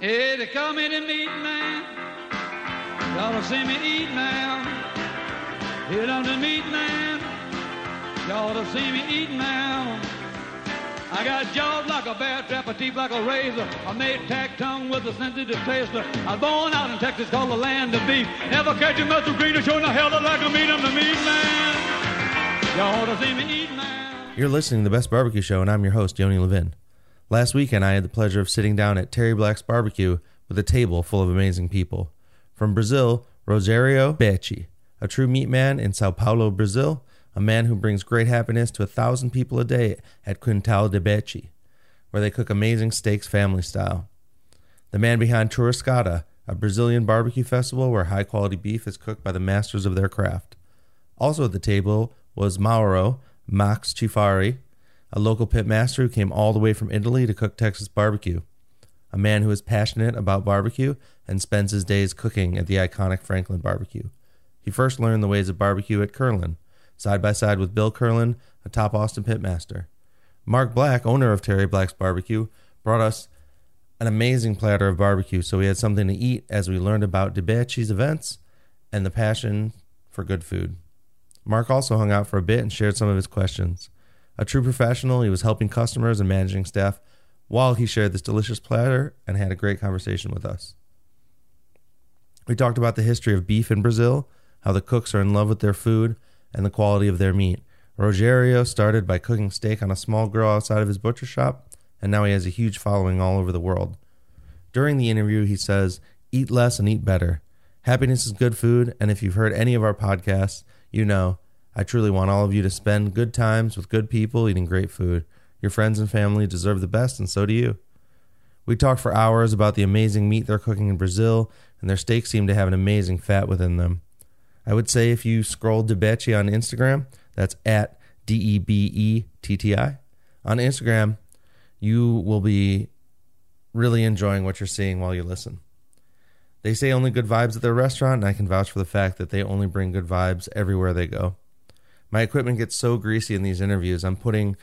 Hey, they call me the meat man. Y'all see me eat now. Hit on the meat man. Y'all see me eat now. I got jaws like a bear trap, a teeth like a razor. I made tack tongue with a sensitive taster. I was born out in Texas, called the land of beef. Never catch a muscle greener, showing the hell like a meat. I'm the meat man. Y'all to see me eat now. You're listening to the Best Barbecue Show, and I'm your host, Yoni Levin. Last weekend, I had the pleasure of sitting down at Terry Black's Barbecue with a table full of amazing people. From Brazil, Rogerio Betti, a true meat man in Sao Paulo, Brazil, a man who brings great happiness to a thousand people a day at Quintal de Betti, where they cook amazing steaks family style. The man behind Churrascada, a Brazilian barbecue festival where high quality beef is cooked by the masters of their craft. Also at the table was Mauro Max Chiefari, a local pit master who came all the way from Italy to cook Texas barbecue. A man who is passionate about barbecue and spends his days cooking at the iconic Franklin barbecue. He first learned the ways of barbecue at Kerlin, side by side with Bill Kerlin, a top Austin pitmaster. Mark Black, owner of Terry Black's Barbecue, brought us an amazing platter of barbecue so we had something to eat as we learned about DeBetti's events and the passion for good food. Mark also hung out for a bit and shared some of his questions. A true professional, he was helping customers and managing staff while he shared this delicious platter and had a great conversation with us. We talked about the history of beef in Brazil, how the cooks are in love with their food, and the quality of their meat. Rogerio started by cooking steak on a small grill outside of his butcher shop, and now he has a huge following all over the world. During the interview, he says, Eat less and eat better. Happiness is good food, and if you've heard any of our podcasts, you know I truly want all of you to spend good times with good people eating great food. Your friends and family deserve the best, and so do you. We talked for hours about the amazing meat they're cooking in Brazil, and their steaks seem to have an amazing fat within them. I would say if you scroll Debetti on Instagram, that's at D E B E T T I. On Instagram, you will be really enjoying what you're seeing while you listen. They say only good vibes at their restaurant, and I can vouch for the fact that they only bring good vibes everywhere they go. My equipment gets so greasy in these interviews. I'm putting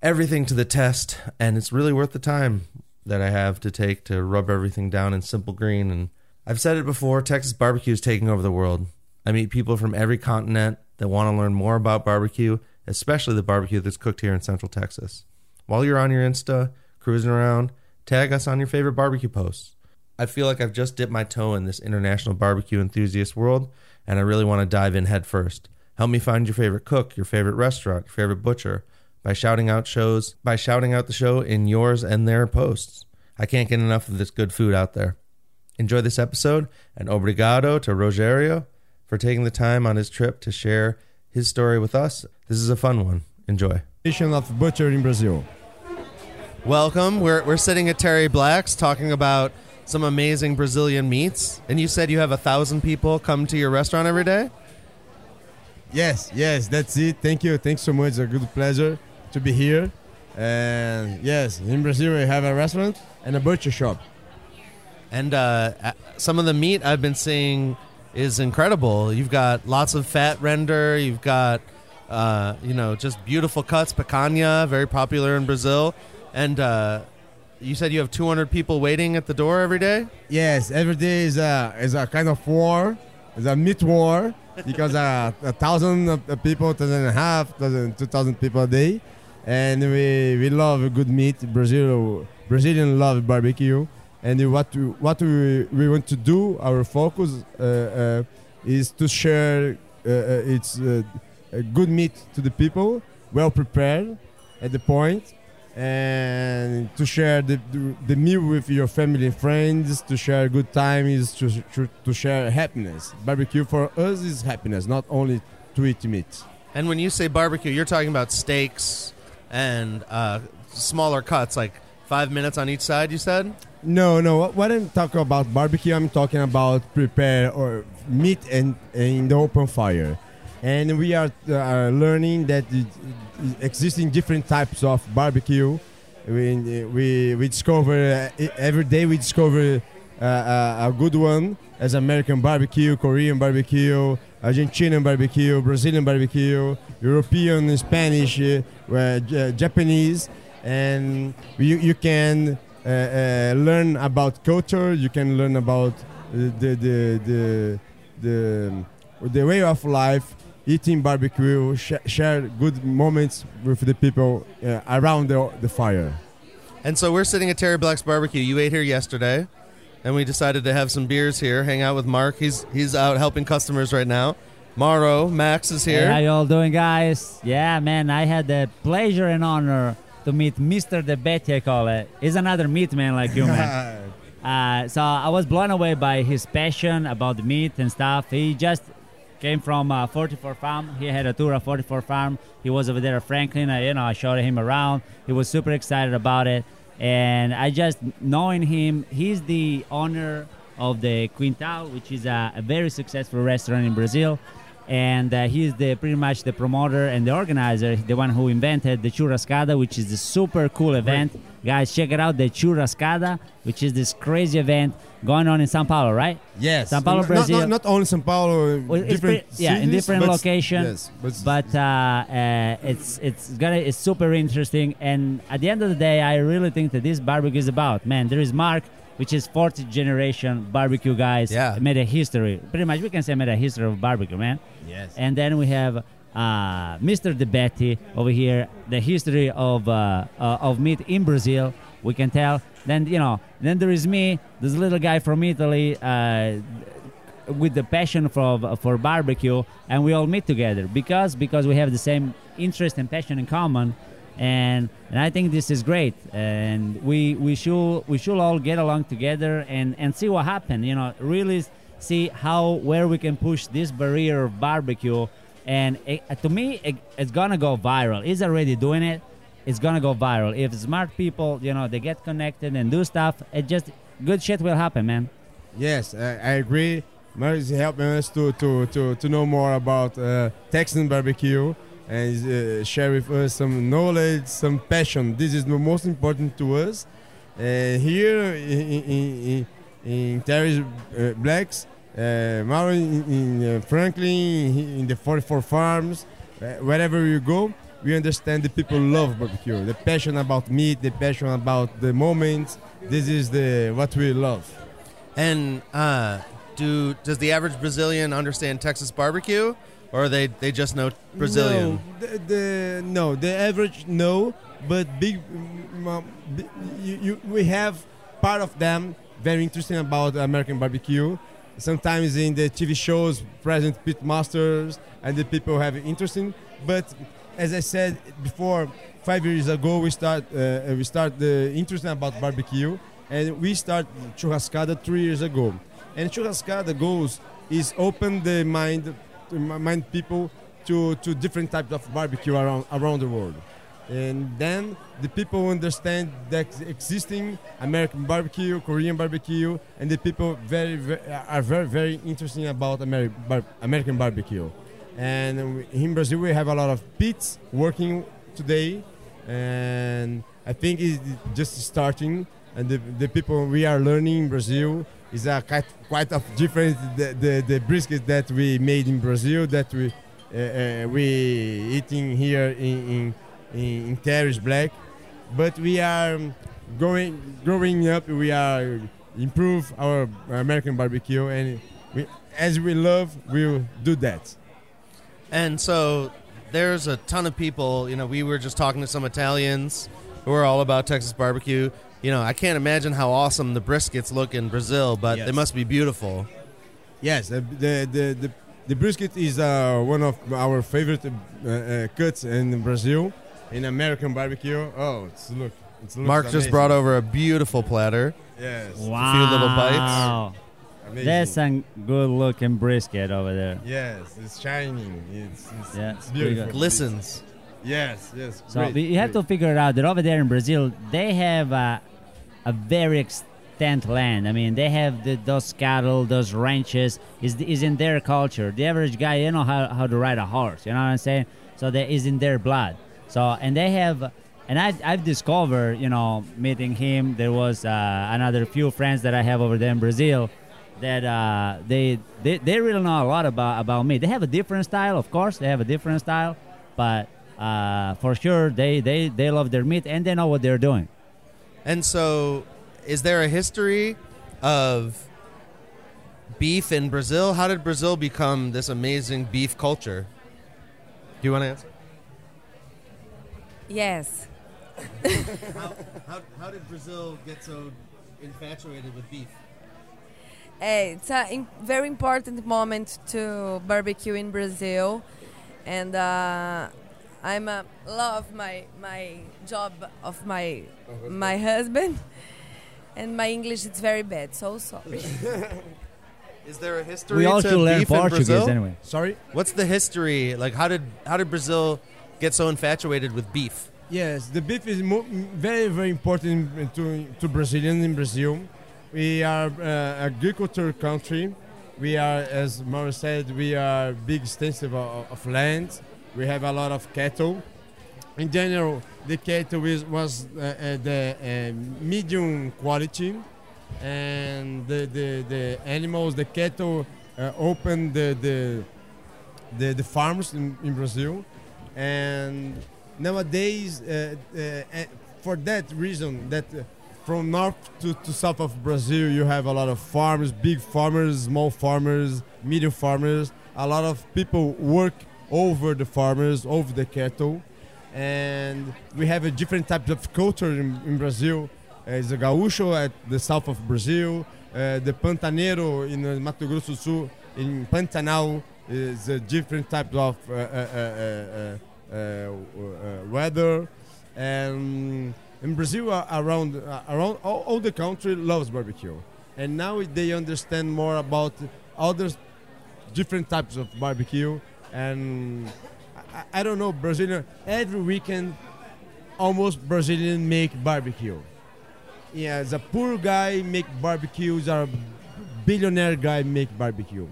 everything to the test, and it's really worth the time that I have to take to rub everything down in simple green. And I've said it before Texas barbecue is taking over the world. I meet people from every continent that want to learn more about barbecue, especially the barbecue that's cooked here in Central Texas. While you're on your Insta, cruising around, tag us on your favorite barbecue posts. I feel like I've just dipped my toe in this international barbecue enthusiast world, and I really want to dive in head first. Help me find your favorite cook, your favorite restaurant, your favorite butcher by shouting out shows, by shouting out the show in yours and their posts. I can't get enough of this good food out there. Enjoy this episode, and obrigado to Rogerio for taking the time on his trip to share his story with us. This is a fun one. Enjoy. Nation of butcher in Brazil. Welcome. We're, we're sitting at Terry Black's talking about some amazing Brazilian meats. And you said you have a thousand people come to your restaurant every day? Yes, yes, that's it. Thank you. Thanks so much. It's a good pleasure to be here. And yes, in Brazil we have a restaurant and a butcher shop. And uh, some of the meat I've been seeing is incredible. You've got lots of fat render. You've got, uh, you know, just beautiful cuts. Picanha, very popular in Brazil. And uh, you said you have 200 people waiting at the door every day? Yes, every day is a is a kind of war. It's a meat war because uh, a thousand people, thousand and a half, thousand, two thousand people a day, and we we love good meat. Brazil Brazilian love barbecue, and what we, what we, we want to do, our focus uh, uh, is to share uh, uh, its uh, good meat to the people, well prepared, at the point, and to share the, the, meal with your family and friends, to share good times, to, to, to share happiness. Barbecue for us is happiness, not only to eat meat. And when you say barbecue, you're talking about steaks and uh, smaller cuts, like five minutes on each side, you said? No, no. What, I'm talking about barbecue, I'm talking about prepare or meat and, in the open fire. And we are uh, learning that existing different types of barbecue. We, we, we discover uh, every day we discover uh, a good one as American barbecue, Korean barbecue, Argentinian barbecue, Brazilian barbecue, European, Spanish, Japanese, and you, you can learn about culture. You can learn about the the the the, the way of life. Eating barbecue, sh- share good moments with the people uh, around the, the fire. And so we're sitting at Terry Black's barbecue. You ate here yesterday, and we decided to have some beers here, hang out with Mark. He's he's out helping customers right now. Mauro, Max is Hey, here. how y'all doing, guys? Yeah, man, I had the pleasure and honor to meet Mr. De Betti, I call it. He's another meat man like you, man. uh, so I was blown away by his passion about meat and stuff. He just came from uh, 44 Farm. He had a tour of 44 Farm. He was over there at Franklin. I, you know, I showed him around. He was super excited about it. And I just, knowing him, he's the owner of the Quintal, which is a, a very successful restaurant in Brazil and uh, he's the pretty much the promoter and the organizer, the one who invented the Churrascada, which is a super cool event. Guys, check it out, the Churrascada, which is this crazy event going on in Sao Paulo, right? Yes. São Paulo, Not- Brazil. Not, not only São Paulo, Well, different pretty- yeah, in different locations. Yes, but, But uh, uh, it's it's gonna it's super interesting, and at the end of the day, I really think that this barbecue is about man. There is Mark, which is fourth generation barbecue guys. Yeah. made a history. Pretty much, we can say made a history of barbecue, man. yes. And then we have uh, Mr. De Betti over here, the history of uh, uh, of meat in Brazil. We can tell. Then you know, then there is me, this little guy from Italy, uh, with the passion for for barbecue, and we all meet together because because we have the same interest and passion in common. And, and I think this is great, and we, we should we should all get along together and, and see what happens. You know, really see how where we can push this barrier of barbecue. And it, to me it, it's gonna go viral. It's already doing it. It's gonna go viral. If smart people you know they get connected and do stuff it just good shit will happen man. Yes, I, I agree. Mark is helping us to, to, to, to know more about uh, Texan barbecue and uh, share with us some knowledge, some passion. This is the most important to us. Uh, here in, in, in, Terry's uh, Blacks, uh, Mauro in, in uh, Franklin, in the 44 farms, uh, wherever you go, we understand the people love barbecue, the passion about meat, the passion about the moments. This is the what we love. And uh, do does the average Brazilian understand Texas barbecue, or they they just know Brazilian? No, the, the no, the average no, but big, mm, um, you, you, we have part of them very interesting about American barbecue. Sometimes in the TV shows, present pit masters and the people have interesting. But as I said before, five years ago we start uh, we start the interesting about barbecue, and we start churrascada three years ago. And churrascada goes is open the mind to mind people to, to different types of barbecue around around the world. And then the people understand that existing American barbecue, Korean barbecue, and the people very, very are very very interesting about Ameri- bar- American barbecue. And in Brazil we have a lot of pits working today, and I think it's just starting. And the, the people we are learning in Brazil is a quite quite of different the, the, the brisket that we made in Brazil that we uh, uh, we eating here in in, in, Terrace Black, but we are going growing up. We are improve our American barbecue, and we, as we love, we'll do that. And so there's a ton of people. You know, we were just talking to some Italians who are all about Texas barbecue. You know, I can't imagine how awesome the briskets look in Brazil, but Yes. they must be beautiful. Yes, the the the, the, the brisket is uh, one of our favorite uh, uh, cuts in Brazil. In American barbecue, oh, it's look, it's looks Mark just brought over a beautiful platter. Yes, wow few little bites. amazing. that's a good looking brisket over there yes, it's shining. It's, it's, Yeah, it's beautiful. good. Glistens. Yes, yes. So great, we- you have to figure it out that over there in Brazil, they have a, a very extent land. I mean, they have the, those cattle, those ranches, is is in their culture. The average guy, you know how, how to ride a horse. You know what I'm saying? So that is in their blood. So and they have, and I I've discovered, you know, meeting him. There was uh, another few friends that I have over there in Brazil that uh, they, they they really know a lot about about me. They have a different style, of course. They have a different style, but uh, for sure they, they they love their meat and they know what they're doing. And so is there a history of beef in Brazil? How did Brazil become this amazing beef culture? Do you want to answer? Yes. How, how, how did Brazil get so infatuated with beef? Eh, it's a im- very important moment to barbecue in Brazil, and uh, I'm uh, love my my job of my my husband, and my English is very bad. So sorry. Is there a history We all to should learn beef in Portuguese Brazil? anyway. Sorry. What's the history? Like, how did how did Brazil get so infatuated with beef? Yes, the beef is mo- very, very important to, to Brazilians in Brazil. We are uh, agriculture country. We are, as Mauro said, we are big extensive of, of land. We have a lot of cattle. In general, the cattle is, was uh, uh, the uh, medium quality, and the, the, the animals, the cattle, uh, opened the, the, the, the farms in, in Brazil. And nowadays, uh, uh, for that reason, that from north to, to south of Brazil, you have a lot of farmers, big farmers, small farmers, medium farmers. A lot of people work over the farmers, over the cattle, and we have a different types of culture in, in Brazil. Uh, it's a gaúcho at the south of Brazil, uh, the pantaneiro in uh, Mato Grosso do Sul, in Pantanal is a different type of uh, uh, uh, weather, and in Brazil, around around all, all the country loves barbecue, and now they understand more about other different types of barbecue, and I, I don't know Brazilian every weekend, almost Brazilian make barbecue. Yeah, as a poor guy make barbecues, a billionaire guy make barbecue.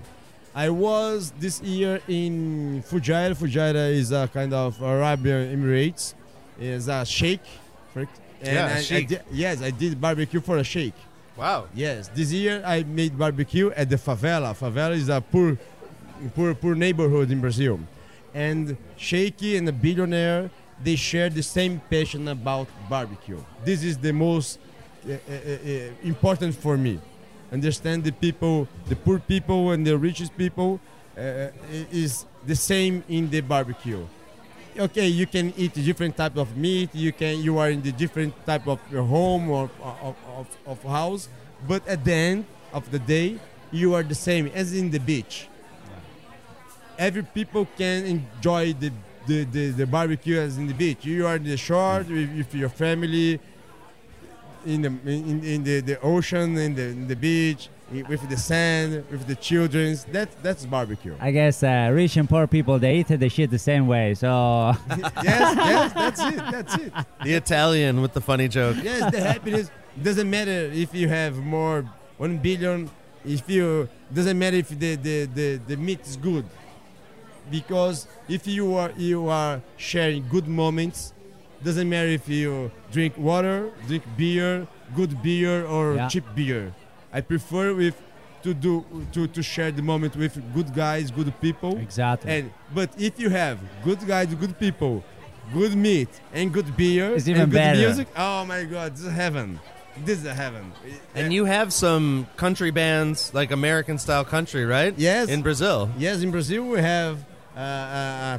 I was this year in Fujairah. Fujairah is a kind of Arabian Emirates. Is a sheikh. And Yeah, I- I sheikh. di- yes, I did barbecue for a sheikh. Wow. Yes, this year I made barbecue at the favela. Favela is a poor, poor, poor neighborhood in Brazil, and Sheikh and the billionaire they share the same passion about barbecue. This is the most uh, important for me. Understand the people, the poor people and the richest people is the same in the barbecue. Okay, you can eat different type of meat. You can you are in the different type of home or of, of, of house, but at the end of the day, you are the same as in the beach. Every people can enjoy the the, the, the barbecue as in the beach. You are in the shore with, with your family, in the in, in the, the ocean, in the in the beach, with the sand, with the children. That that's barbecue. I guess uh, rich and poor people they eat the shit the same way. So yes, yes, that's it. That's it. The Italian with the funny joke. Yes, the happiness doesn't matter if you have more one billion. If you doesn't matter if the, the, the, the meat is good, because if you are you are sharing good moments, doesn't matter if you drink water, drink beer, good beer or Yeah. cheap beer. I prefer with to do to, to share the moment with good guys, good people. exactly. And but if you have good guys, good people, good meat, and good beer, It's even and good better. music, oh my God, this is heaven. This is heaven. And you have some country bands, like American style country, right? Yes. In Brazil. yes, in Brazil we have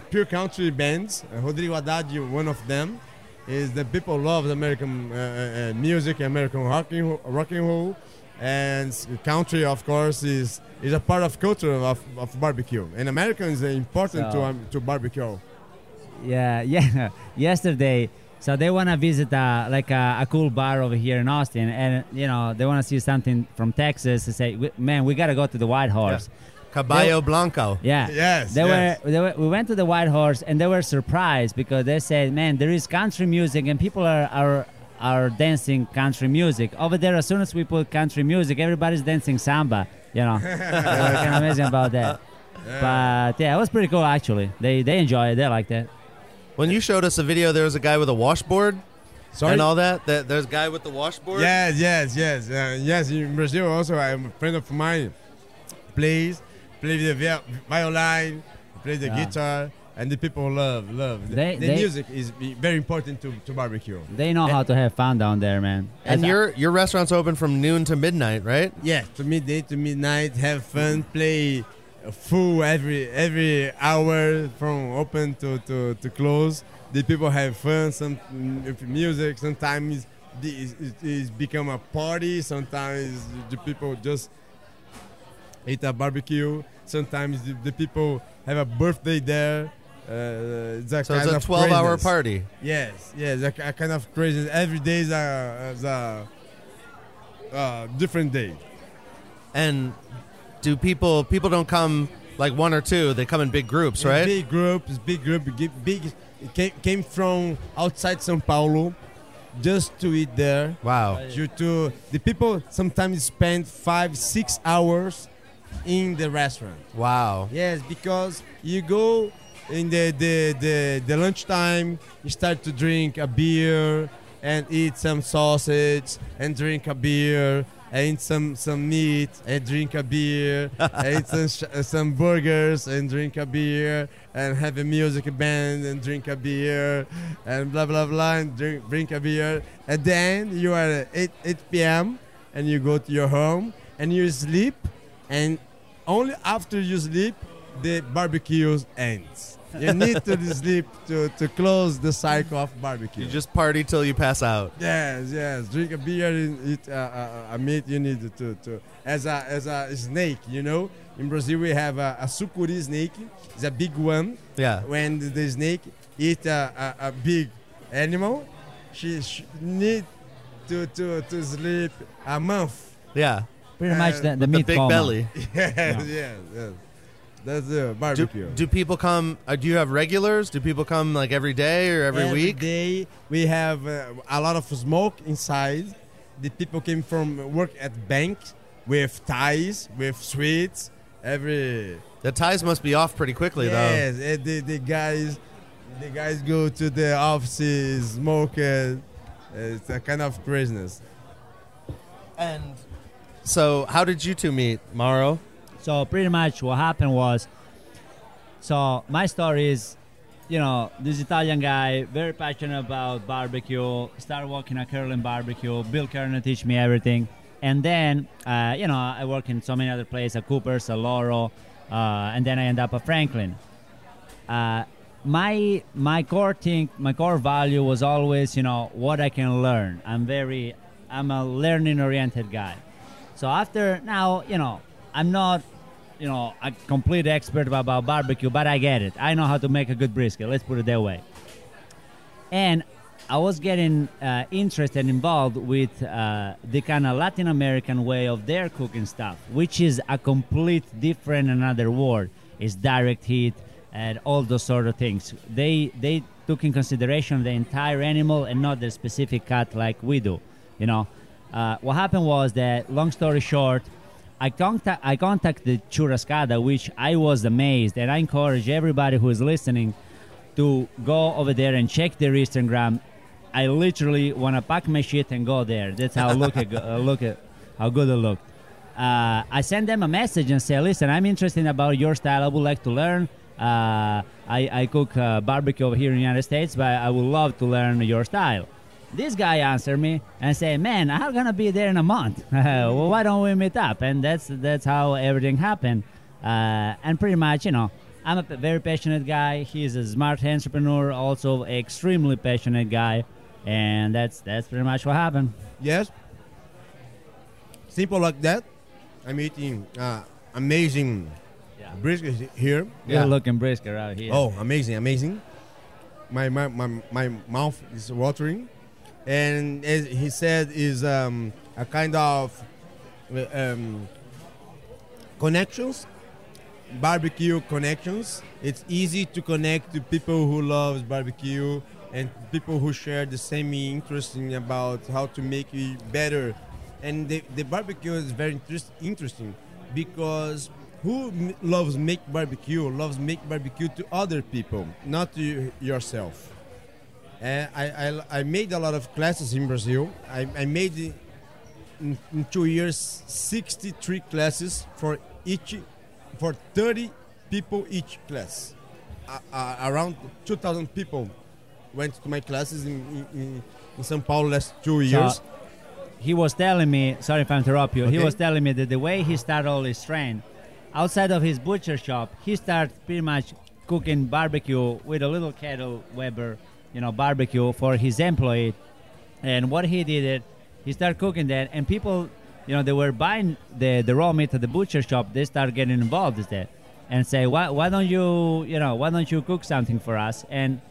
pure country bands. Uh, Rodrigo Haddad, one of them, is the people love the American uh, uh, uh, music, American rock and, roll- rock and roll, and country, of course, is is a part of culture of, of barbecue. And Americans are important to um, to barbecue. Yeah, yeah. Yesterday, so they want to visit uh, like a, a cool bar over here in Austin, and you know they want to see something from Texas. To say, man, we got to go to the White Horse. Caballo Blanco. Yeah. Yes, They yes. were, they were. We went to the White Horse, and they were surprised because they said, "Man, there is country music, and people are are are dancing country music over there. As soon as we put country music, everybody's dancing samba. You know, they were kind of amazing about that. But yeah, it was pretty cool actually. They they enjoy it. They like that. When you showed us a video, there was a guy with a washboard Sorry? and all that. that. There's a guy with the washboard. Yes, yes, yes, uh, yes. In Brazil, also, I'm a friend of mine. Plays, play the violin, play the Yeah. guitar, and the people love love. The, They- the they- music is very important to, to barbecue. They know how to have fun down there, man. And As- your your restaurant's open from noon to midnight, right? Yeah, to midday to midnight, have fun, play full every every hour from open to, to, to close. The people have fun. Some music. Sometimes the- it, it, it's become a party. Sometimes the people just eat a barbecue. Sometimes the, the people have a birthday there. Uh, it's a So kind it's a of 12 hour party. Yes, yes, a, a kind of crazy. Every day is a, is a uh, different day. And do people people don't come like one or two? They come in big groups, right? Big groups, big group, big. came, came from outside São Paulo just to eat there. Wow. Due to the people sometimes spend five, six hours in the restaurant. Wow. Yes, because you go in the the, the, the lunchtime, you start to drink a beer and eat some sausage and drink a beer and eat some, some meat and drink a beer and eat some, sh- some burgers and drink a beer and have a music band and drink a beer and blah blah blah and drink, drink a beer and then you are at 8, 8 p.m. and you go to your home and you sleep and only after you sleep the barbecue ends. You need to sleep to, to close the cycle of barbecue. You just party till you pass out. yes yes. Drink a beer and eat uh, uh, a meat you need to, to as a as a snake you know? In brazil we have a, a sucuri snake. It's a big one. Yeah. when the, the snake eat a, a, a big animal she, she need to, to, to sleep a month. Yeah. Pretty much the, the The meat big coma. belly. yes yes yes that's the Do, barbecue do people come? Uh, do you have regulars? Do people come like every day or every, week? day we have uh, a lot of smoke inside. The people came from work at bank with ties, with sweets. Every The ties must be off pretty quickly, though. yes, and the, the guys, the guys go to the offices, smoke. Uh, it's a kind of craziness. And so, how did you two meet, Mauro? So pretty much what happened was, so my story is, you know, this Italian guy, very passionate about barbecue, started working at Kerlin Barbecue. Bill Kerner teach me everything. And then, uh, you know, I work in so many other places, at Cooper's, at Laurel, uh, and then I end up at Franklin. Uh, my my core thing, my core value was always, you know, what I can learn. I'm very, I'm a learning oriented guy. So after now, you know, I'm not, you know, a complete expert about barbecue, but I get it. I know how to make a good brisket. Let's put it that way. And I was getting uh, interested, involved with uh, the kind of Latin American way of their cooking stuff, which is a complete different another world. It's direct heat and all those sort of things. They they took in consideration the entire animal and not the specific cut like we do. You know, uh, what happened was that, long story short, I contact I contacted Churrascada, which I was amazed, and I encourage everybody who is listening to go over there and check their Instagram. I literally want to pack my shit and go there. That's how look at uh, look at how good it looked. Uh, I sent them a message and say, "Listen, I'm interested about your style. I would like to learn. Uh, I, I cook uh, barbecue over here in the United States, but I would love to learn your style." This guy answered me and said, "Man, I'm gonna be there in a month. well, why don't we meet up?" And that's that's how everything happened. Uh, and pretty much, you know, I'm a p- very passionate guy. He's a smart entrepreneur, also extremely passionate guy, and that's that's pretty much what happened. Yes. Simple like that. I'm eating uh, amazing Yeah. brisket here. Yeah. Good looking brisket out here. Oh, amazing, amazing. My, my, my, my mouth is watering. And as he said, is um, a kind of um, connections, barbecue connections. It's easy to connect to people who loves barbecue and people who share the same interest in about how to make it better. And the, the barbecue is very interest, interesting because who loves make barbecue loves make barbecue to other people, not to yourself. And I, I, I made a lot of classes in Brazil. I, I made in, in two years 63 classes for each for 30 people each class. uh, uh, around 2,000 people went to my classes in, in, in, São Paulo last two years. he was telling me, sorry if I interrupt you, he was telling me that the way he started all his train, outside of his butcher shop, he started pretty much cooking barbecue with a little kettle Weber, you know, barbecue for his employee. And what he did it, he started cooking that, and people, you know, they were buying the, the raw meat at the butcher shop. They started getting involved with that, and say, why why don't you, you know, why don't you cook something for us? And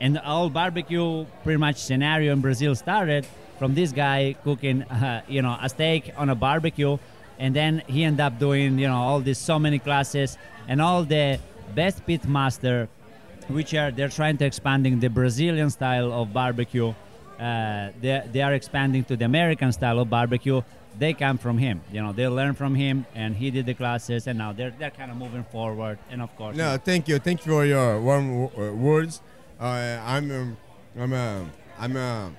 and the whole barbecue pretty much scenario in Brazil started from this guy cooking, uh, you know, a steak on a barbecue, and then he ended up doing, you know, all these so many classes and all the best pit master, which are they're trying to expanding the Brazilian style of barbecue. Uh, they they are expanding to the American style of barbecue. They come from him, you know. They learn from him, and he did the classes, and now they're they're kind of moving forward. And of course, No, thank you, thank you for your warm w- uh, words. Uh, I'm um, I'm uh, I'm uh,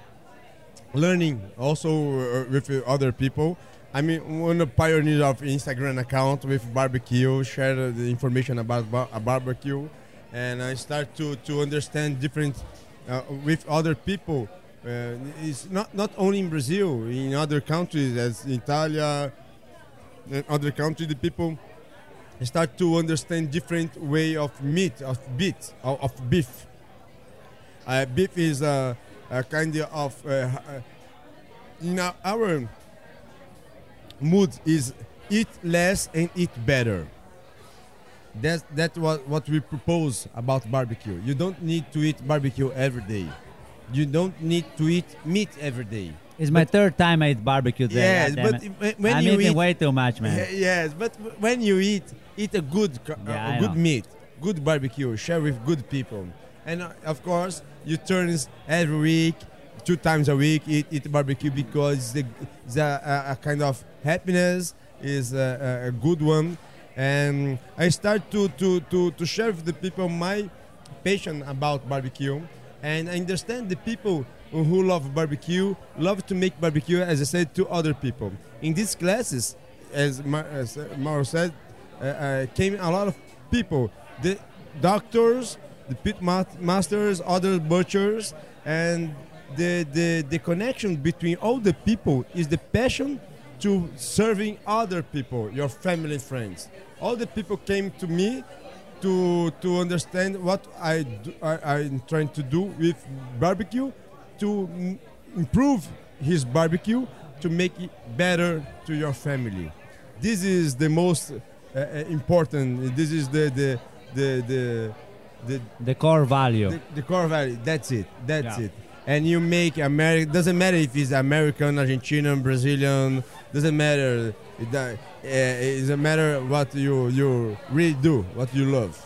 learning also uh, with other people. I mean, one of the pioneers of Instagram account with barbecue, share the information about bar- a barbecue, and I start to to understand different uh, with other people. Uh, it's not not only in Brazil, in other countries as Italia and other countries, the people start to understand different way of meat, of beef, of, beef. Uh, beef is a, a kind of uh, uh, in our mood is eat less and eat better. That's that's what what we propose about barbecue. You don't need to eat barbecue every day. You don't need to eat meat every day. It's my third time I eat barbecue today. Yes, but it. when- I'm you eating eat- way too much, man. Yes, but when you eat, eat a good, Yeah, uh, I good know. meat, good barbecue, share with good people, and uh, of course you turn every week, two times a week, eat, eat barbecue because the, it's a, a, a kind of happiness is a, a, a good one, and I start to, to, to, to share with the people my passion about barbecue, and I understand the people who love barbecue love to make barbecue, as I said, to other people. In these classes, as, Mar- Mauro said, uh, uh, came a lot of people, the doctors, the pit ma- masters, other butchers, and the, the, the connection between all the people is the passion to serving other people, your family friends. All the people came to me to to understand what I, do, I I'm trying to do with barbecue to m- improve his barbecue to make it better to your family. This is the most uh, uh, important. This is the the the the the, The core value. the, the core value. That's it. That's Yeah. it. And you make America. Doesn't matter if it's American, Argentinian, Brazilian. Doesn't matter. It, do- uh, it doesn't matter what you you really do, what you love.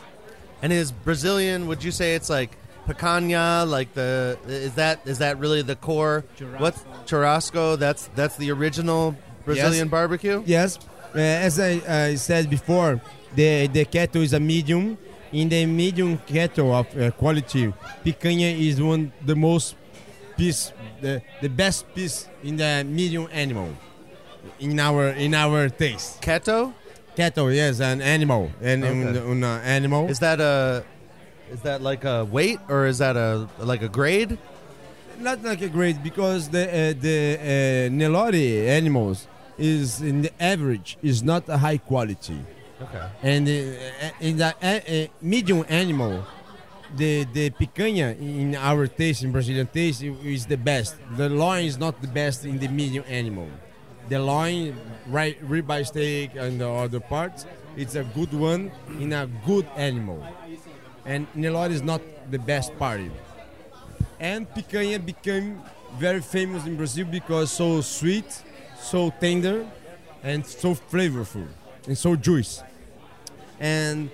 And is Brazilian? Would you say it's like picanha? Like the is that is that really the core? Churrasco. What's churrasco? That's that's the original Brazilian Yes. barbecue. Yes, uh, as I uh, said before, the the kettle is a medium. In the medium kettle of uh, quality, picanha is one the most piece, the, the best piece in the medium animal. In our in our taste, Keto kettle yes, an animal, and Okay. un, uh, animal. is that a is that like a weight or is that a like a grade? not like a grade because the uh, the uh, Nelore animals is in the average is not a high quality. Okay. And uh, in the uh, uh, medium animal, the the picanha in our taste, in Brazilian taste, is the best. The loin is not the best in the medium animal. The loin, right, ribeye steak and the other parts, it's a good one in a good animal. And Nelore is not the best part. And picanha became very famous in Brazil because so sweet, so tender, and so flavorful, and so juicy and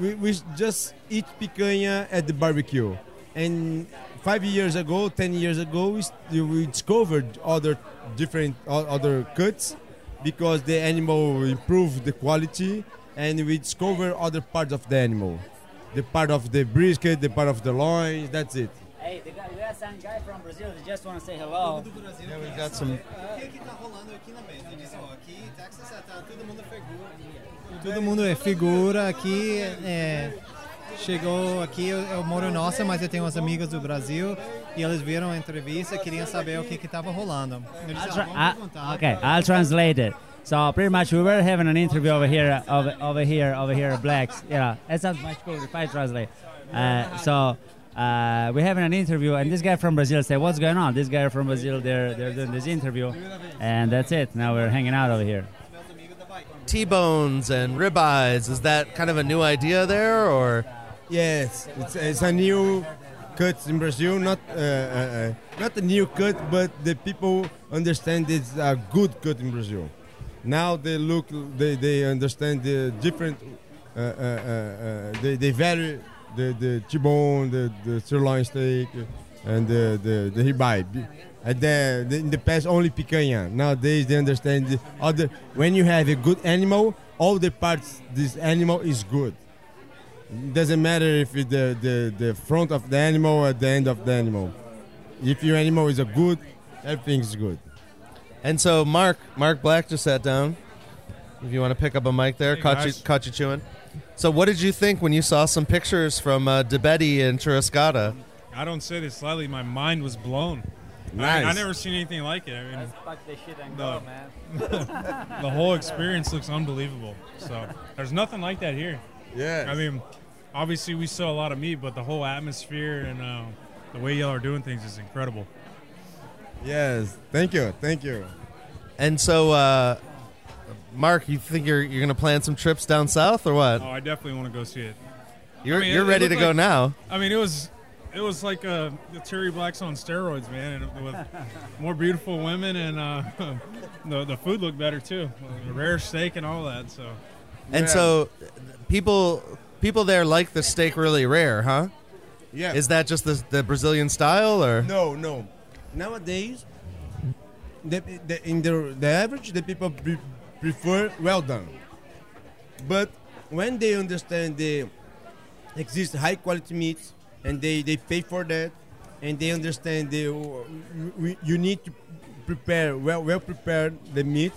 we, we just eat picanha at the barbecue. And five years ago, ten years ago, we, we discovered other different other cuts because the animal improved the quality, and we discover other parts of the animal, the part of the brisket, the part of the loin. That's it. Hey, the guy, we got some guy from Brazil that just want to say hello. Yeah, we got some. O que que tá tá todo mundo é figura. Todo mundo é figura aqui. É, chegou aqui, eu, eu moro em Nossa, mas eu tenho umas amigas do Brasil e eles viram a entrevista e queriam saber o que que estava rolando. Eu disse, I'll ah, tra- vamos I- perguntar. okay, I'll translate it. So pretty much we were having an interview over here, over, over here, over here, blacks. Yeah, that sounds much cooler if I translate. Uh, so uh, we're having an interview, and this guy from Brazil said, "What's going on?" This guy from Brazil, they're they're doing this interview, and that's it. Now we're hanging out over here. T-bones and ribeyes. Is that kind of a new idea there, or Yes, it's, it's a new cut in Brazil. Not uh, uh, uh, not a new cut, but the people understand it's a good cut in Brazil. Now they look, they, they understand the different. Uh, uh, uh, they, they value the the T-bone, the, the sirloin steak, and the the, the ribeye. And the, in the past, only picanha. Nowadays, they understand the other. When you have a good animal, all the parts this animal is good. It doesn't matter if it's the, the, the front of the animal or the end of the animal. If your animal is a good, everything is good. And so Mark, Mark Black just sat down. If you want to pick up a mic there, Hey, caught you, caught you chewing. So what did you think when you saw some pictures from uh, DeBetti and Churrascada? I don't say this lightly. My mind was blown. Nice. I, I never seen anything like it. I mean, fuck this shit and go, man. the whole experience looks unbelievable. So there's nothing like that here. Yeah. I mean, obviously we sell a lot of meat, but the whole atmosphere and uh, the way y'all are doing things is incredible. yes. Thank you. Thank you. And so, uh, Mark, you think you're you're gonna plan some trips down south or what? Oh, I definitely want to go see it. You're I mean, you're it- it ready to looked go like- now. I mean, it was it was like uh, the Terry Blacks on steroids, man, and with more beautiful women and uh, the the food looked better too, the rare steak and all that. So And so, people people there like the steak really rare, huh? Yeah. Is that just the the Brazilian style or? no, no. Nowadays, the, the, in the, the average, the people pre- prefer well done. But when they understand the exist high quality meats and they, they pay for that and they understand the you need to prepare well well prepared the meat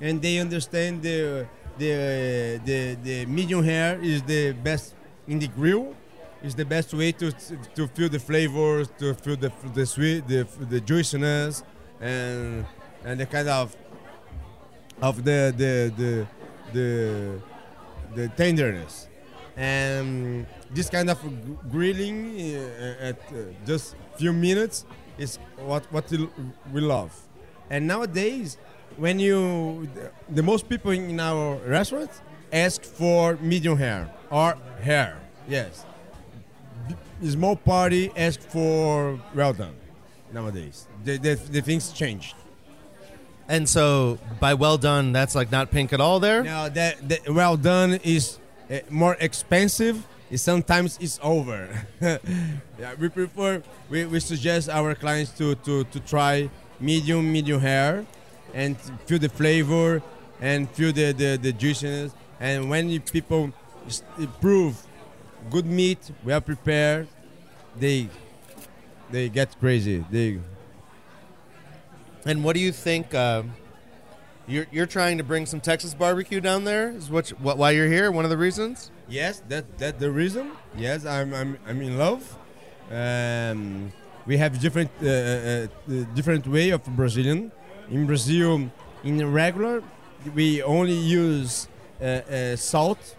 and they understand the the the, the medium hair is the best in the grill. Is the best way to to feel the flavors to feel the the sweet the the juiciness and and the kind of of the the the the, the tenderness. And this kind of grilling uh, at just few minutes is what what we love. And nowadays when you the most people in our restaurant ask for medium hair or hair yes B- small party ask for well done nowadays the, the, the things changed And so, by well done, that's like not pink at all there. Now that, that well done is uh, more expensive. It sometimes it's over. yeah, we prefer we, we suggest our clients to, to, to try medium medium hair and feel the flavor and feel the, the, the juiciness. And when people prove good meat, well prepared, they they get crazy. They And what do you think? Uh, you're you're trying to bring some Texas barbecue down there. Is what, you- what why you're here? One of the reasons. Yes, that that the reason. Yes, I'm I'm I'm in love. Um, we have different uh, uh, uh, different way of Brazilian. In Brazil, in regular, we only use uh, uh, salt,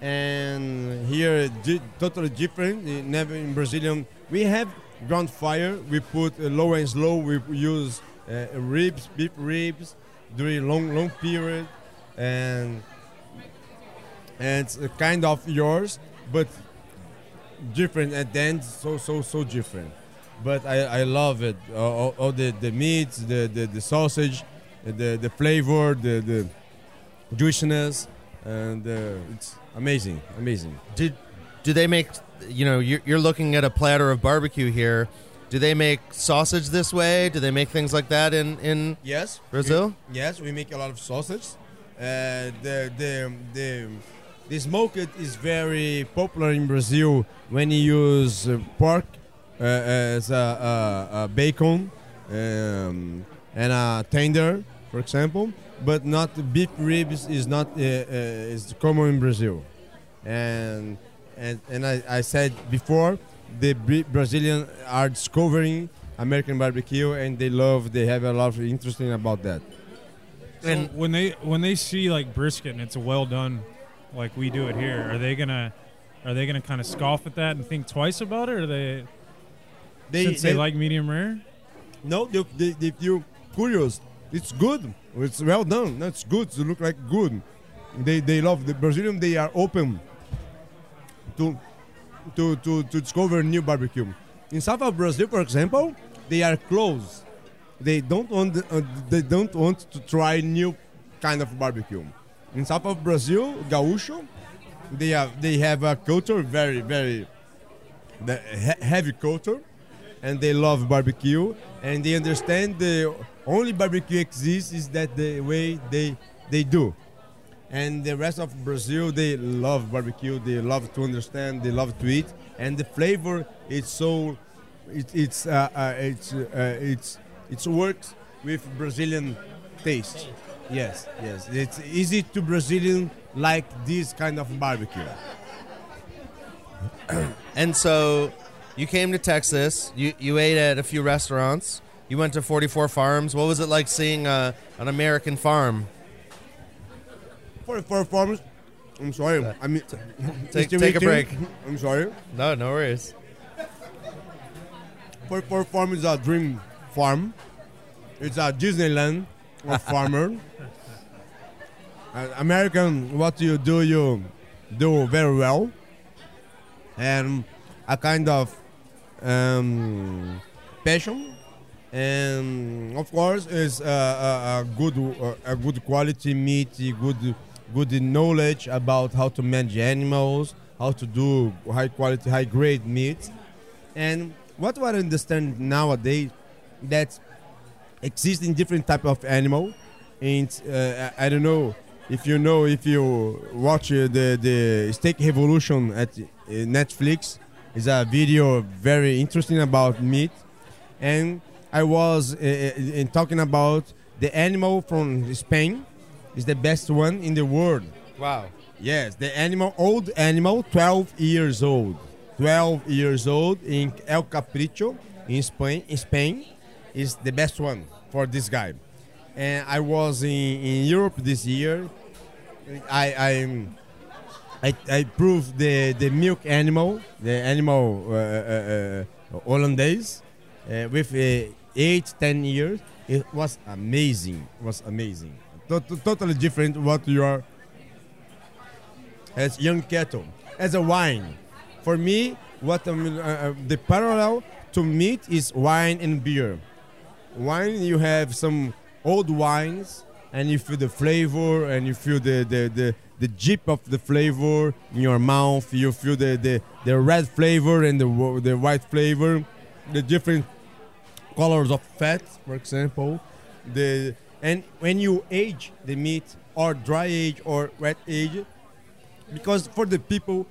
and here di- totally different. Never in Brazilian, we have ground fire. We put uh, low and slow. We use uh, ribs, beef ribs, during long long period, and and it's uh, kind of yours, but different at the end. So so so different. But I, I love it. All, all- all the the meats, the the, the sausage, the the flavor, the the juiciness, and uh, it's amazing, amazing. Did do they make? You know, you're, you're looking at a platter of barbecue here. Do they make sausage this way? Do they make things like that in in Yes, Brazil? we- yes, we make a lot of sausage. Uh, the the the the smoked is very popular in Brazil when you use uh, pork uh, as a, a, a bacon um, and a tender, for example. But not beef ribs is not uh, uh, is common in Brazil, and and and I, I said before, the Brazilian are discovering American barbecue, and they love. They have a lot of interesting about that. So when they when they see like brisket and it's well done, like we do it here, are they gonna are they gonna kind of scoff at that and think twice about it, or they, They, since they, like medium rare? no, they, they, they feel curious. It's good. It's well done. That's good. It look like good. They they love the Brazilian. They are open to to to to discover new barbecue. In south of Brazil, for example, they are closed. They don't want uh, they don't want to try new kind of barbecue. In south of Brazil, gaúcho, they have they have a culture very very the he- heavy culture and they love barbecue and they understand the only barbecue exists is that the way they they do. And the rest of brazil they love barbecue they love to understand they love to eat and the flavor it's so it, it's uh, uh, it's uh, it's it's works with brazilian taste. Yes yes. It's easy to brazilian like this kind of barbecue. And so you came to Texas. You you ate at a few restaurants. You went to 44 Farms. What was it like seeing uh, an American farm? 44 farms. i'm sorry i mean Take, take a break. i'm sorry No, no worries. For for farm is a dream farm. It's a Disneyland of farmer. Uh, American, what you do, you do very well, and a kind of um, passion, and of course is a, a, a good a good quality meat, good good knowledge about how to manage animals, how to do high quality, high grade meat, and what I understand nowadays that exists in different type of animal, and uh, I I don't know if you know if you watch uh, the the Steak Revolution at uh, Netflix. Is a video very interesting about meat, and I was uh, in talking about the animal from Spain is the best one in the world. Wow. Yes, the animal, old animal, 12 years old. 12 years old in El Capricho in Spain, in Spain is the best one for this guy. And I was in, in Europe this year. I I I, I proved the, the milk animal, the animal uh, uh, uh, Hollandaise, uh, with uh, eight, ten years. It was amazing. It was amazing. Tot- totally different what you are as young cattle, as a wine. For me, what uh, the parallel to meat is wine and beer. Wine, you have some old wines, and you feel the flavor, and you feel the the the, the jeep of the flavor in your mouth. You feel the the, the red flavor and the the white flavor, the different colors of fat, for example. The and when you age the meat or dry age or wet age, because for the people,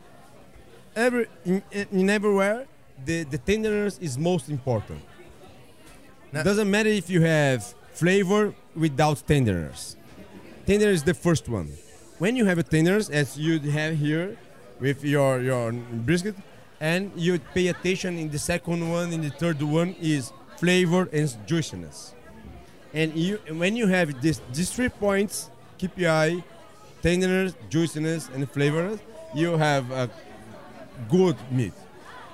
every in, in everywhere, the the tenderness is most important. Now- Doesn't matter if you have flavor without tenderness. Tender is the first one. When you have a tenderness, as you have here with your your brisket, and you pay attention in the second one, in the third one is flavor and juiciness. And you when you have this these three points, keep your eye, tenderness, juiciness, and flavorness, you have a good meat.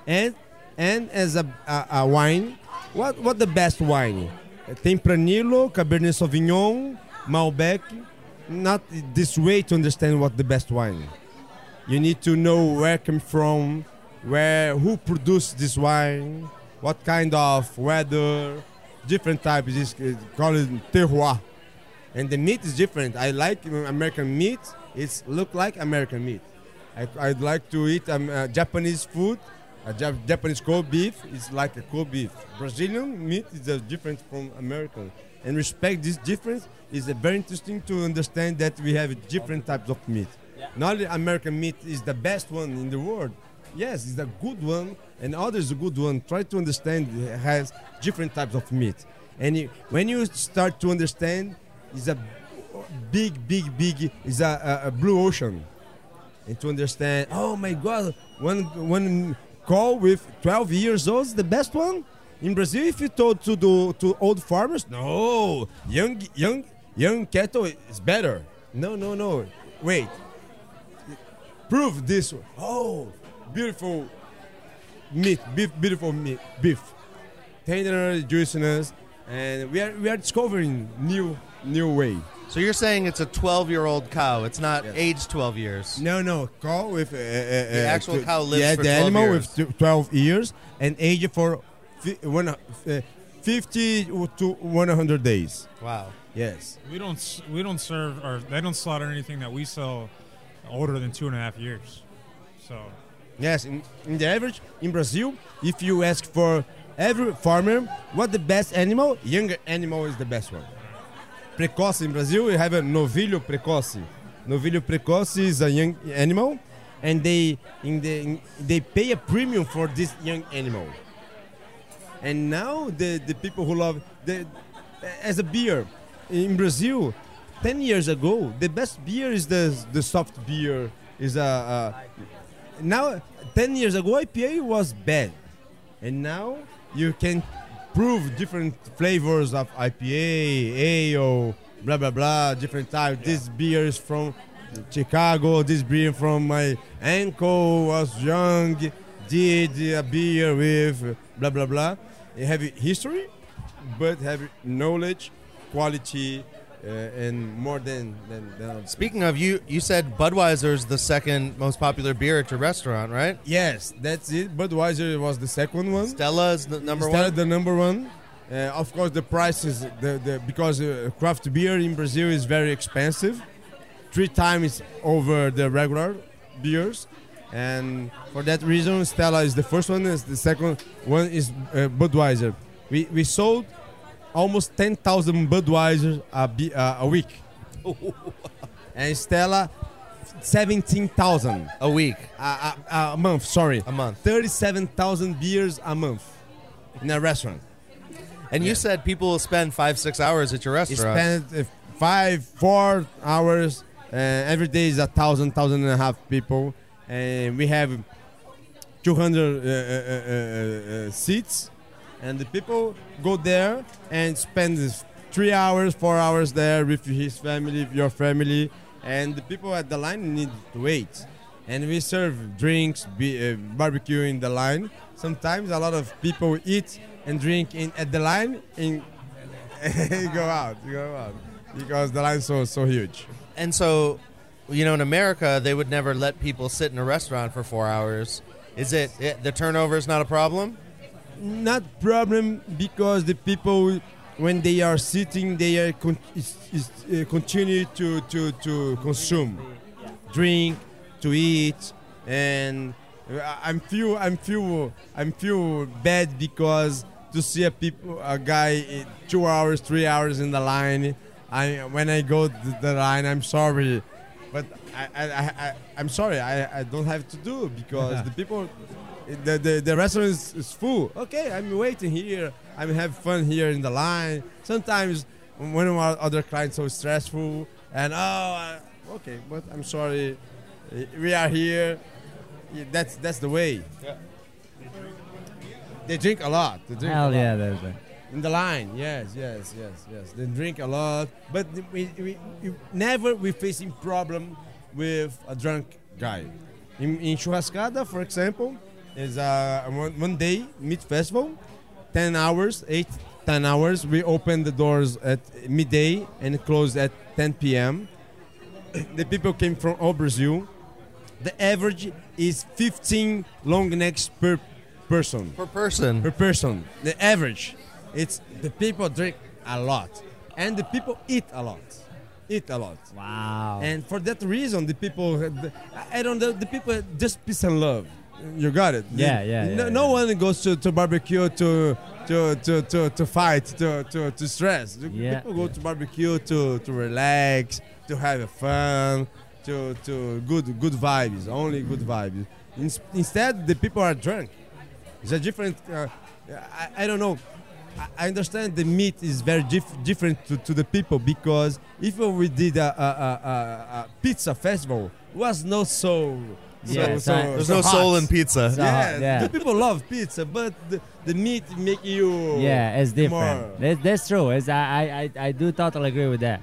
And and as a, a, a wine, what what the best wine? Tempranillo, Cabernet Sauvignon, Malbec. Not this way to understand what the best wine. You need to know where it come from, where who produced this wine, what kind of weather, different types. This called it terroir, and the meat is different. I like uh, American meat. It's look like American meat. I, I'd like to eat um, uh, Japanese food. A Jap- Japanese Kobe beef is like a Kobe beef. Brazilian meat is uh, different from American. And respect this difference is very interesting to understand that we have different types of meat. Not that American meat is the best one in the world. Yes, it's a good one, and others a good one. Try to understand it has different types of meat. And you, when you start to understand, it's a big, big, big, it's a, a, a blue ocean and to understand. Oh my God, one one call with 12 years old is the best one in Brazil. If you told to do to old farmers, no, young young young cattle is better. No, no, no. Wait, prove this. one. Oh, beautiful meat, beef, beautiful meat, beef, tender juiciness, and we are we are discovering new new way. So you're saying it's a 12 year old cow. It's not Yes. aged 12 years. No, no, cow with uh, uh, the actual cow lives yeah, for the animal years. with 12 years and age for fi- uh, 50 to 100 days. Wow. Yes. We don't we don't serve or they don't slaughter anything that we sell older than two and a half years. So Yes, in, in the average in Brazil, if you ask for every farmer what the best animal, younger animal is the best one. Precoce in Brazil, we have a novilho precoce. Novilho precoce is a young animal, and they in the in, they pay a premium for this young animal. And now the the people who love the as a beer in Brazil, ten years ago, the best beer is the the soft beer is a. a now 10 years ago IPA was bad. And now you can prove different flavors of IPA ale blah blah blah different type. This beer is from Chicago this beer from my uncle was young did a beer with blah blah blah have history but have knowledge quality uh, and more than than, than Speaking of, you you said Budweiser is the second most popular beer at your restaurant, right? Yes, that's it. Budweiser was the second one. Stella is the number Stella one. the number one. Uh, of course, the price is the, the because uh, craft beer in Brazil is very expensive, three times over the regular beers, and for that reason, Stella is the first one. Is the second one is uh, Budweiser. We we sold almost ten thousand Budweiser a, be- uh, a week, and Stella seventeen thousand A week, a, a, a month. Sorry, a month. 37,000 beers a month in a restaurant. And you said people will spend five, six hours at your You restaurant. spend uh, five, four hours. Uh, every day is a thousand, thousand and a half people. And we have 200 uh, uh, uh, uh, seats. And the people go there and spend three hours, four hours there with his family, your family. And the people at the line need to wait. And we serve drinks, be, barbecue in the line. Sometimes a lot of people eat and drink in at the line and go out, go out because the line's so so huge. And so, you know, in America, they would never let people sit in a restaurant for four hours. Is it, it the turnover is not a problem? Not problem because the people when they are sitting they are con- is, is, uh, continue to, to, to consume, drink, to eat, and I'm feel I'm feel I'm feel bad because to see a people a guy eh, two hours three hours in the line. I when I go to the line I'm sorry, but I I, I, I I'm sorry I, I don't have to do because the people the, the, the restaurant is, is full. Okay, I'm waiting here. I'm have fun here in the line. Sometimes one of our other clients so stressful and oh uh, okay, but I'm sorry. We are here. Yeah, That's that's the way. Yeah. They drink a lot. They drink a Hell lot. yeah, there's a. In the line, yes, yes, yes, yes. They drink a lot, but we, we, we never we facing problem with a drunk guy. In, in Churrascada, for example, is a one, one day meat festival, ten hours, eight, 10 hours. We open the doors at midday and close at 10 p.m. the people came from all Brazil. The average is 15 long necks per person Per person. per person. The average, it's the people drink a lot, and the people eat a lot, eat a lot. Wow. And for that reason, the people, I don't know, the people just peace and love. You got it. Yeah, The- yeah, No, yeah, no one goes to, to barbecue to to, to, to, to fight, to, to, to stress. Yeah, people go to barbecue to, to relax, to have fun, to, to good good vibes, only good vibes. Ins- instead, the people are drunk. It's a different. Uh, I, I don't know. I- I understand the meat is very dif- different to, to the people because if we did a, a, a, a, a pizza festival, was no soul. Yeah, so, so- There's so no soul in pizza. So- yeah, yeah. the people love pizza, but the, the meat make you. Yeah, it's different. That, that's true. It's, I, I, I- I do totally agree with that.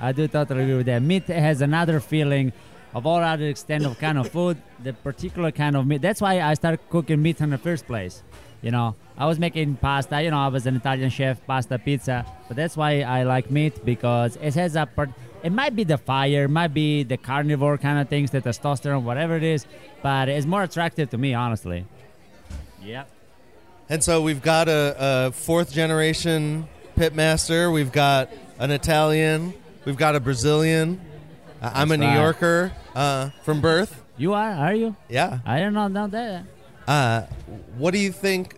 I do totally agree with that. Meat has another feeling of all other extent of kind of food, the particular kind of meat. That's why I started cooking meat in the first place. You know, I was making pasta. You know, I was an Italian chef, pasta, pizza. But that's why I like meat because it has a. Part, it might be the fire, it might be the carnivore kind of things, the testosterone, whatever it is. But it's more attractive to me, honestly. Yeah. And so we've got a, a fourth generation pitmaster. We've got an Italian. We've got a Brazilian. Uh, I'm a That's New. Yorker uh, from birth. You are? Are you? Yeah. I don't know, know that. Uh, what do you think?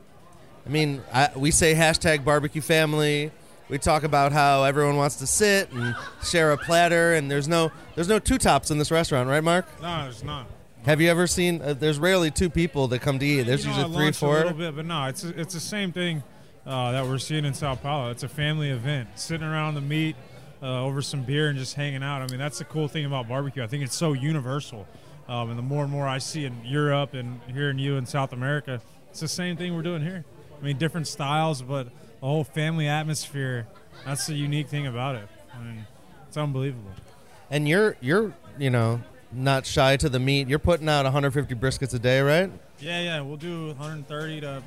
I mean, I, we say hashtag barbecue family. We talk about how everyone wants to sit and share a platter, and there's no there's no two tops in this restaurant, right, Mark? No, there's not. Have you ever seen? Uh, there's rarely two people that come to eat. There's You know, usually three, four. A little bit, but no, it's it's the same thing uh, that we're seeing in Sao Paulo. It's a family event, sitting around the meat uh, over some beer and just hanging out. I mean, that's the cool thing about barbecue. I think it's so universal, um, and the more and more I see in Europe and here in you in South America, it's the same thing we're doing here. I mean, different styles, but the whole family atmosphere. That's the unique thing about it. I mean, it's unbelievable. And you're you're you know not shy to the meat. You're putting out 150 briskets a day, right? Yeah, yeah, we'll do 130 to,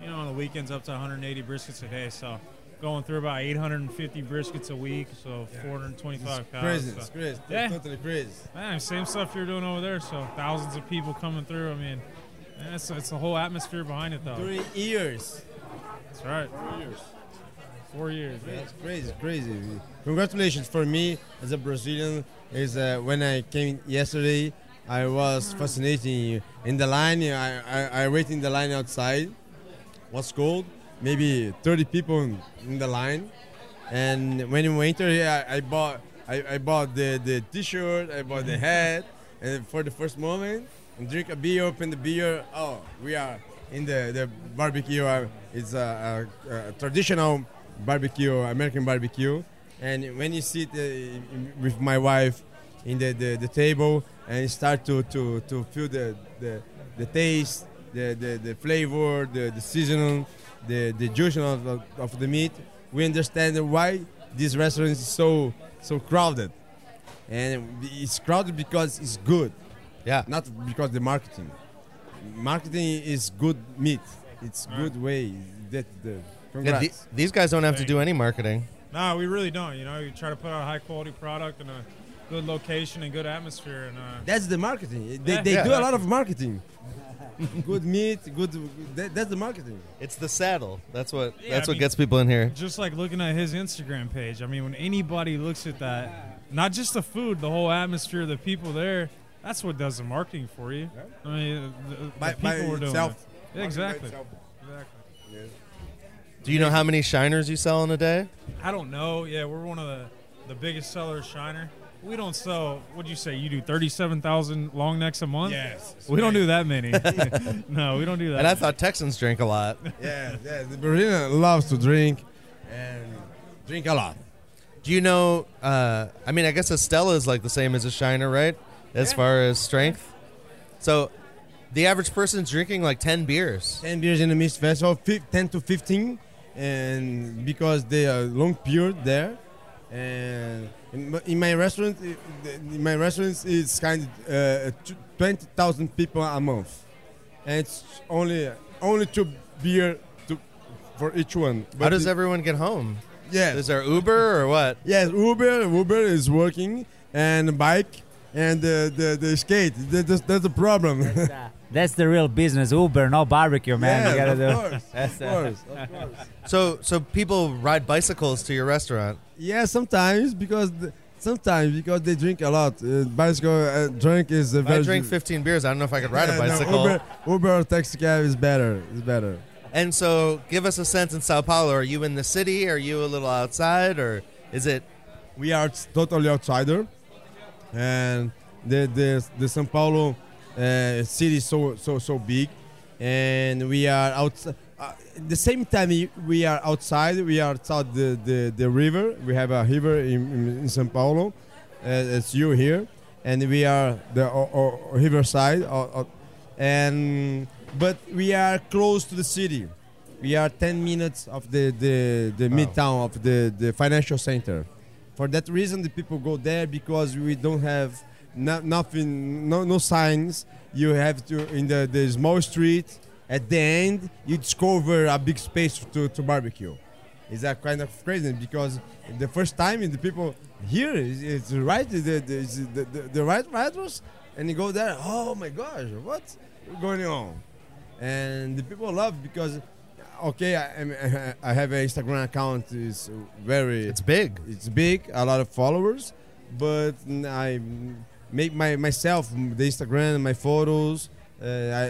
you know, on the weekends up to 180 briskets a day. So going through about 850 briskets a week, so 425 pounds. Crazy, so- it's crazy. Yeah. Totally crazy. Man, same stuff you're doing over there. So thousands of people coming through. I mean, man, it's, it's the whole atmosphere behind it, though. Three years. That's right. Four years. Four years. yeah. That's crazy, crazy. Congratulations for me as a Brazilian. Is uh, when I came yesterday, I was fascinating in the line. I, I, I wait in the line outside. Was cold, maybe 30 people in, in the line. And when we enter here, I, bought I, I bought the, the t-shirt, I bought the hat, and for the first moment, drink a beer, open the beer. Oh, we are in the, the barbecue. Uh, it's a, a, a traditional barbecue, American barbecue. And when you sit uh, with my wife in the, the, the table and start to, to, to feel the, the, the taste, the, the, the flavor, the, the seasoning, the, the juice of, of, of the meat, we understand why this restaurant is so so crowded. And it's crowded because it's good, Yeah. not because the marketing. Marketing is good meat. It's good way. That the Yeah, congrats. the- these guys don't have to do any marketing. No, we really don't. You know, you try to put out a high quality product and a good location and good atmosphere. And uh, That's the marketing. They, Yeah. they Yeah. do a lot of marketing. good meat, good. That, that's the marketing. It's the saddle. That's what Yeah, that's I what mean- gets people in here. just like looking at his Instagram page. I mean, when anybody looks at that, not just the food, the whole atmosphere, the people there, that's what does the marketing for you. I mean, the, the By, people by were doing itself. it. Yeah, exactly. By itself. Exactly. Do you know how many shiners you sell in a day? I don't know. Yeah, we're one of the, the biggest sellers, Shiner. We don't sell. What'd you say? You do thirty-seven thousand long necks a month? Yes. We don't do that many. no, we don't do that. And I thought Texans drink a lot. Yeah, yeah. The Brazilian loves to drink and drink a lot. Do you know? Uh, I mean, I guess a Stella is like the same as a Shiner, right? As far as strength. So, the average person's drinking like ten beers. 10 beers in the Mist Festival, 10 to 15, and because they are long period there. And in, my- in my restaurant, in my restaurant, it's kind of uh, tw- 20,000 people a month, and it's only only two beer to, for each one. How does it- everyone get home? Yes, Is there Uber or what? yes. Uber, Uber is working, and bike, and the the, the skate. That, that's, that's the problem. That's, uh, that's the real business. Uber, no barbecue, man. Yes, you gotta of do. course, of uh, course, of course. So, so people ride bicycles to your restaurant. Yeah, sometimes because the, sometimes because they drink a lot. Uh, bicycle uh, drink is a I very. I drink 15 beers. I don't know if I could ride Yeah, a no, bicycle. Uber, Uber or taxi cab is better. Is better. And so, give us a sense in Sao Paulo. Are you in the city? Are you a little outside, or is it? We are totally outsider, and the the the São Paulo uh, city so so so big, and we are outside. Uh, the same time we- are outside, we are outside the, the, the river. We have a river in, in, São Paulo, uh, it's you here, and we are the o- o- riverside, o- o- and but we are close to the city. We are 10 minutes of the the, the midtown of the, the financial center. For that reason, the people go there because we don't have no, nothing, no, no signs. You have to in the, the small street. At the end, you discover a big space to, to barbecue. It's a kind of crazy because the first time the people here is it's right the the, the, the, the right address and you go there. Oh my gosh, what's going on? And the people love because okay, I, I have an Instagram account. is very It's big. it's big, a lot of followers, but I make my myself the Instagram, my photos. Uh,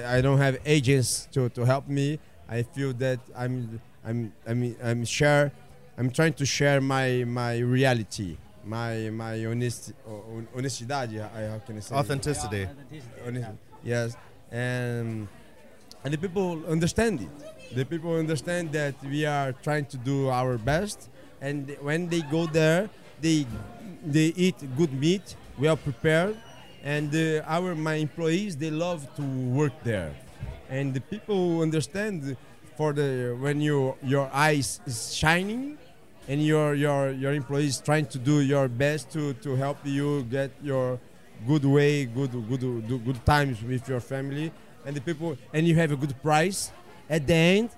I, I don't have agents to, to help me. I feel that I'm I'm I'm I'm share. I'm trying to share my my reality, my my honest hon- honestidade. I, how can I say? Authenticity. Honest- Yes, and and the people understand it. The people understand that we are trying to do our best, and when they go there, they they eat good meat, well prepared, and uh, our my employees they love to work there, and the people understand for the when you your eyes is shining and your your your employees trying to do your best to to help you get your good way good good good, good times with your family. And the people and you have a good price at the end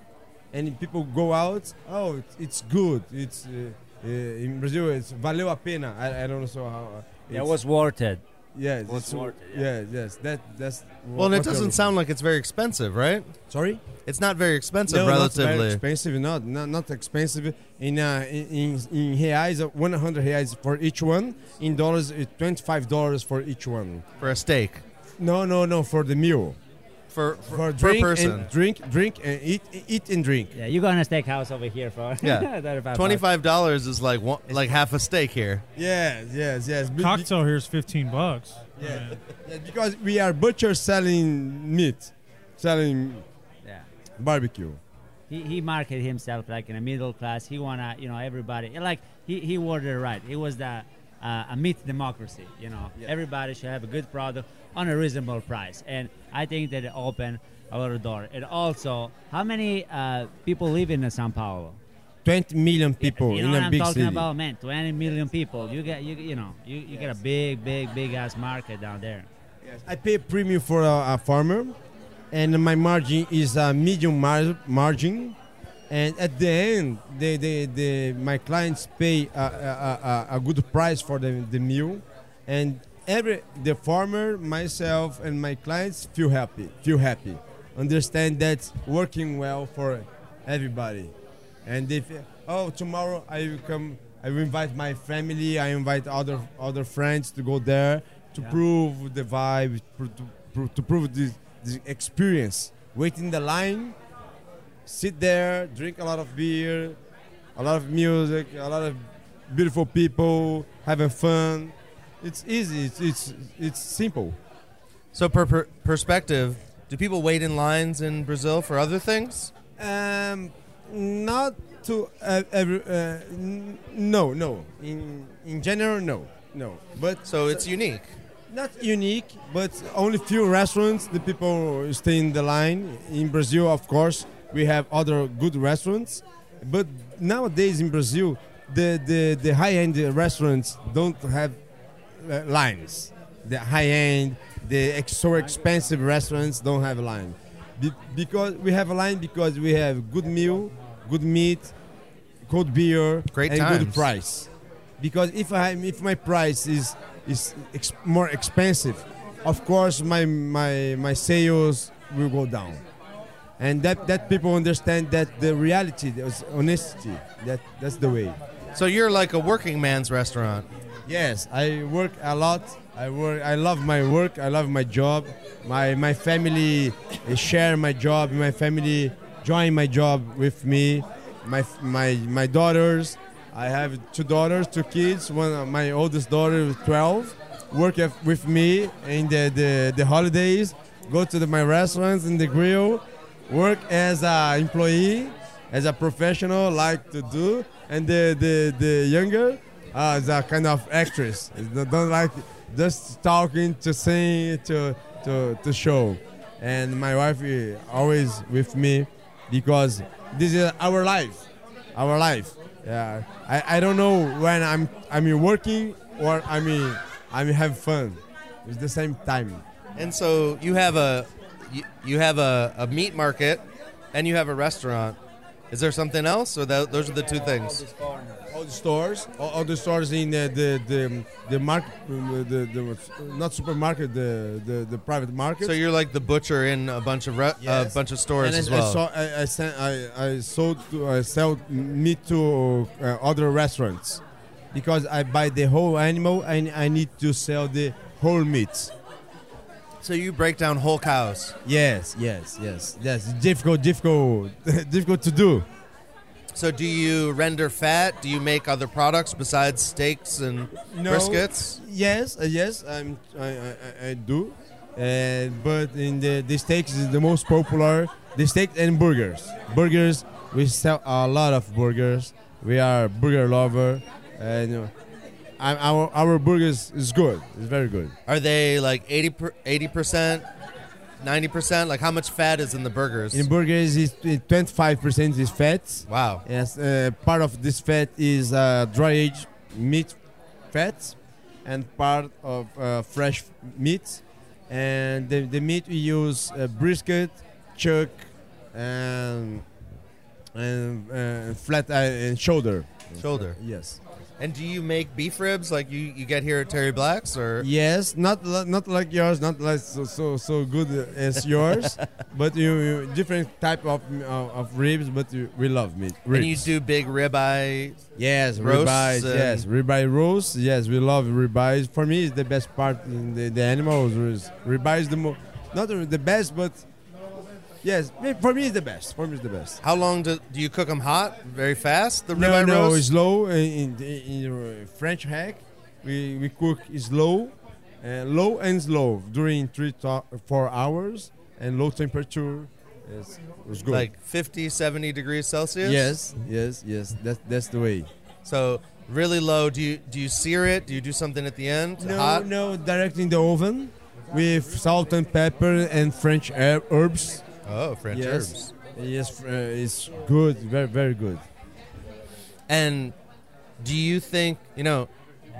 and people go out oh it's, it's good. It's uh, uh, in brazil it's valeu a pena. I, I don't know so how That was worth it. yeah was it's- worth it, yeah yes that that's Well, and it what you're- doesn't sound like it's very expensive, right? sorry It's not very expensive no, Not relatively. very expensive, not, not not expensive. In uh, in in, in reais, uh, 100 reais for each one. In dollars, it's 25 dollars for each one. for a steak. No, no, no, for the meal. For for, For per drink person. and drink, drink and eat, eat and drink. Yeah, you go on a steakhouse over here for Yeah. Twenty five dollars is like one, like half a steak here. Yes, yes, yes. Be- be- Cocktail here is 15 bucks. Yeah. yeah, because we are butchers selling meat, selling Yeah. barbecue. He, he marketed himself like in a middle class. He wanna, you know, everybody like he, he worded it right. He was the uh, a meat democracy. You know, everybody should have a good product on a reasonable price, and I think that it opened a lot of door. And also, how many uh, people live in São Paulo? 20 million people you know in a I'm big talking about, man? 20 million people. You get, you you know, you, you get a big, big, big ass market down there. I pay a premium for a, a farmer, and my margin is a medium mar- margin. And at the end, they, they, they, my clients pay a, a, a, a good price for the, the meal, and every the farmer, myself, and my clients feel happy. Feel happy. Understand that's working well for everybody. And if oh tomorrow I will come, I will invite my family. I invite other other friends to go there to Yeah. prove the vibe, pr- to, to prove this, this experience. Wait in the line, sit there, drink a lot of beer, a lot of music, a lot of beautiful people having fun. It's easy. It's it's it's simple. So per, per perspective, do people wait in lines in Brazil for other things? Um, not to uh, every. Uh, no, no. In in general, no, no. But So it's unique. not unique, but only few restaurants the people stay in the line. In Brazil, of course, we have other good restaurants, but nowadays in Brazil, the the, the high end restaurants don't have uh, lines. The high end, the ex- so expensive restaurants don't have a line, Be- because we have a line because we have good meal, good meat, cold beer, Great and good price. Because if I if my price is is ex- more expensive, of course my my my sales will go down, and that that people understand that the reality, there's honesty, that that's the way. So you're like a working man's restaurant. Yes, I work a lot. I work. I love my work. I love my job. My my family share my job. My family join my job with me. My my my daughters. I have two daughters, two kids. One, my oldest daughter is 12, work with me in the, the, the holidays. Go to the, my restaurants in the grill. Work as a employee, as a professional, like to do. And the the, the younger uh, is a kind of actress. Don't like just talking to sing to to to show. And my wife is always with me because this is our life, our life. Yeah, I, I don't know when I'm I'm working or I mean I'm have fun. It's the same time. And so you have a you, you have a, a meat market and you have a restaurant. Is there something else, or tho- those are the two things? all the stores, all, all the stores in the the the, the market, the, the not supermarket, the, the the private market. So you're like the butcher in a bunch of re- a bunch of stores and I, as well. I, saw, I, I, sent, I, I sold to, I sell meat to uh, other restaurants because I buy the whole animal and I need to sell the whole meat. So you break down whole cows. Yes, yes, yes, yes. Difficult, difficult, difficult to do. So do you render fat? Do you make other products besides steaks and No. briskets? Yes, uh, yes, I'm, I, I, I- do. Uh, but in the, the steaks is the most popular. The steak and burgers. Burgers, we sell a lot of burgers. We are burger lover, and I'm, our our burgers is good. It's very good. Are they like 80 percent, ninety percent? Like how much fat is in the burgers? In burgers, is 25 percent is fat. wow. Yes, uh, part of this fat is uh, dry aged meat fat, and part of uh, fresh meat. And the, the meat we use uh, brisket, chuck, and and uh, flat uh, and shoulder. Shoulder. Yes. And do you make beef ribs like you, you get here at Terry Black's or? Yes, not not like yours, not like so so, so good as yours, but you, you different type of of, of ribs. But you, we love meat. Ribs. And you do big ribeye. Yes, ribeyes. Yes, ribeye roast. Yes, we love ribeyes. For me, it's the best part in the, the animals. Is ribeye is the mo- not the best, but yes, for me it's the best. For me it's the best. How long do, do you cook them hot? Very fast? The No, ribeye no, roast? it's low in, in, in French hack. We we cook slow, uh, low and slow during three to four hours and low temperature. It's, it's good. Like 50, 70 degrees Celsius? yes, yes, yes. That's that's the way. So really low. Do you do you sear it? Do you do something at the end? No, hot? no, direct in the oven with salt and pepper and French herbs. Oh, French yes, herbs. yes, uh, it's good, very, very good. And do you think, you know,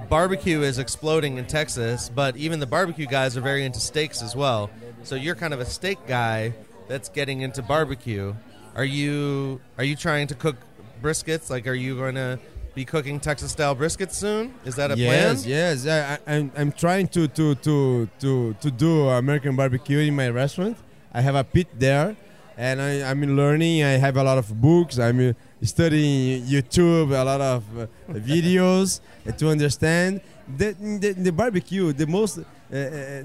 barbecue is exploding in Texas, but even the barbecue guys are very into steaks as well. So you're kind of a steak guy that's getting into barbecue. Are you are you trying to cook briskets? Like are you going to be cooking Texas style briskets soon? Is that a yes, plan? yes. I, I'm, I'm trying to, to, to, to, to do American barbecue in my restaurant. I have a pit there, and I, I'm learning. I have a lot of books. I'm uh, studying YouTube, a lot of uh, videos uh, to understand. The, the, the barbecue, the most, uh, uh,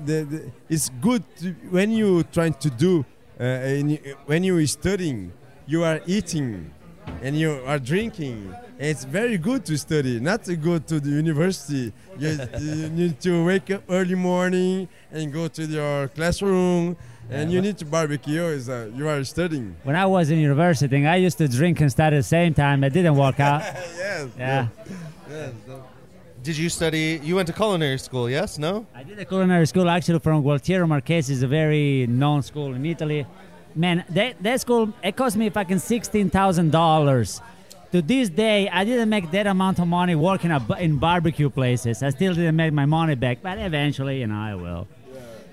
the, the, it's good to, when you trying to do, uh, you- when you studying, you are eating and you are drinking. It's very good to study, not to go to the university. You, you need to wake up early morning and go to your classroom, and you need to barbecue. Is uh, you are studying. When I was in university, I used to drink and study at the same time. It didn't work out. yes. Yeah. Yes. Did you study you went to culinary school, yes? No? I did a culinary school actually from Gualtiero Marchesi. is a very known school in Italy. Man, that, that school, it cost me fucking $16,000. To this day, I didn't make that amount of money working in barbecue places. I still didn't make my money back, but eventually, you know, I will.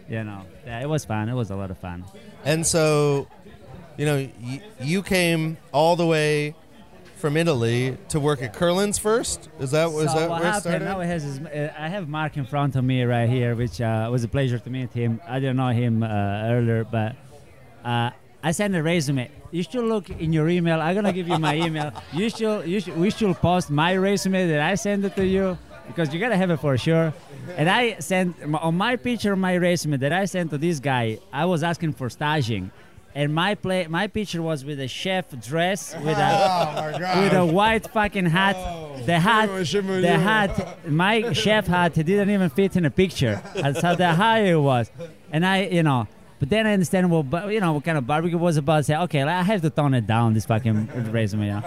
You know, yeah, it was fun. It was a lot of fun. And so, you know, y- you came all the way from Italy to work at Kerlin's first. Is that was so that what where it happened started? now? It has his, uh, I have Mark in front of me right here, which uh, was a pleasure to meet him. I didn't know him uh, earlier, but uh, I sent a resume. You should look in your email. I'm gonna give you my email. You should, you should, we should post my resume that I sent it to you because you gotta have it for sure. And I sent on my picture, my resume that I sent to this guy. I was asking for staging. And my play, my picture was with a chef dress with a Oh with a white fucking hat. The hat, the hat, my chef hat it didn't even fit in a picture. That's how the high it was. And I, you know, but then I understand what, you know, what kind of barbecue was about. Say, okay, I have to tone it down, this fucking resume, you know.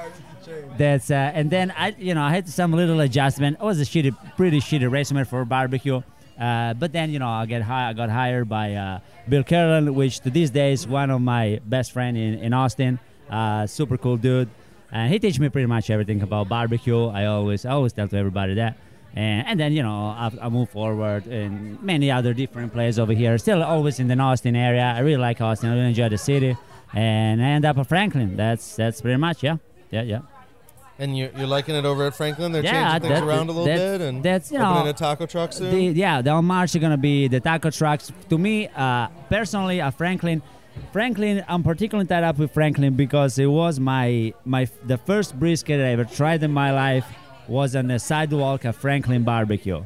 That's uh, and then I, you know, I had some little adjustment. It was a shitty, pretty shitty resume for barbecue. Uh, but then you know, I get hi- I got hired by uh, Bill Kerlin, which to this day is one of my best friend in in Austin. Uh, super cool dude, and he teach me pretty much everything about barbecue. I always I always tell to everybody that. And, and then you know I, I move forward in many other different places over here. Still always in the Austin area. I really like Austin. I really enjoy the city, and I end up at Franklin. That's that's pretty much yeah, yeah, yeah. And you're, you're liking it over at Franklin? They're Yeah, changing things that- around a little bit and that's, you opening know, a taco truck soon? The, yeah, the on March is gonna be the taco trucks. To me, uh, personally, at Franklin, Franklin, I'm particularly tied up with Franklin because it was my my the first brisket I ever tried in my life was on the sidewalk at Franklin Barbecue,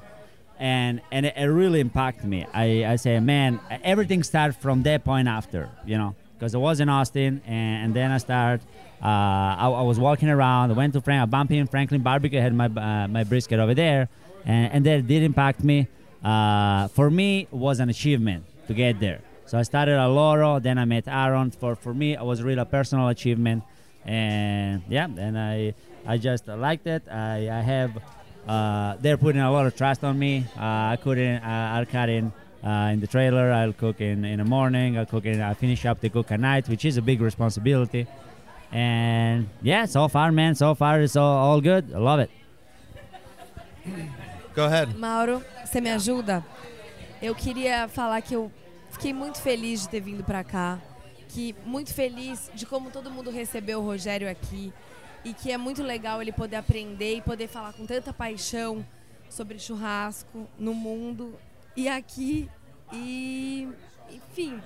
and and it, it really impacted me. I I say, man, everything started from that point after, you know, because I was in Austin, and, and then I started. Uh, I, I was walking around. I went to Frank, I bumped in Franklin Barbecue. I had my uh, my brisket over there, and, and that did impact me. Uh, for me, it was an achievement to get there. So I started at Loro, then I met Aaron. For for me, it was really a personal achievement, and yeah, then I I just liked it. I, I have uh, they're putting a lot of trust on me. Uh, I couldn't. Uh, I'll cut in uh, in the trailer. I'll cook in in the morning. I'll cook in. I finish up the cook at night, which is a big responsibility. And yeah, so far, man, so far it's all, all good. I love it. Go ahead. Mauro, você me ajuda? Eu queria falar que eu fiquei muito feliz de ter vindo pra cá, que muito feliz de como todo mundo recebeu o Rogério aqui e que é muito legal ele poder aprender e poder falar com tanta paixão sobre churrasco no mundo e aqui e enfim,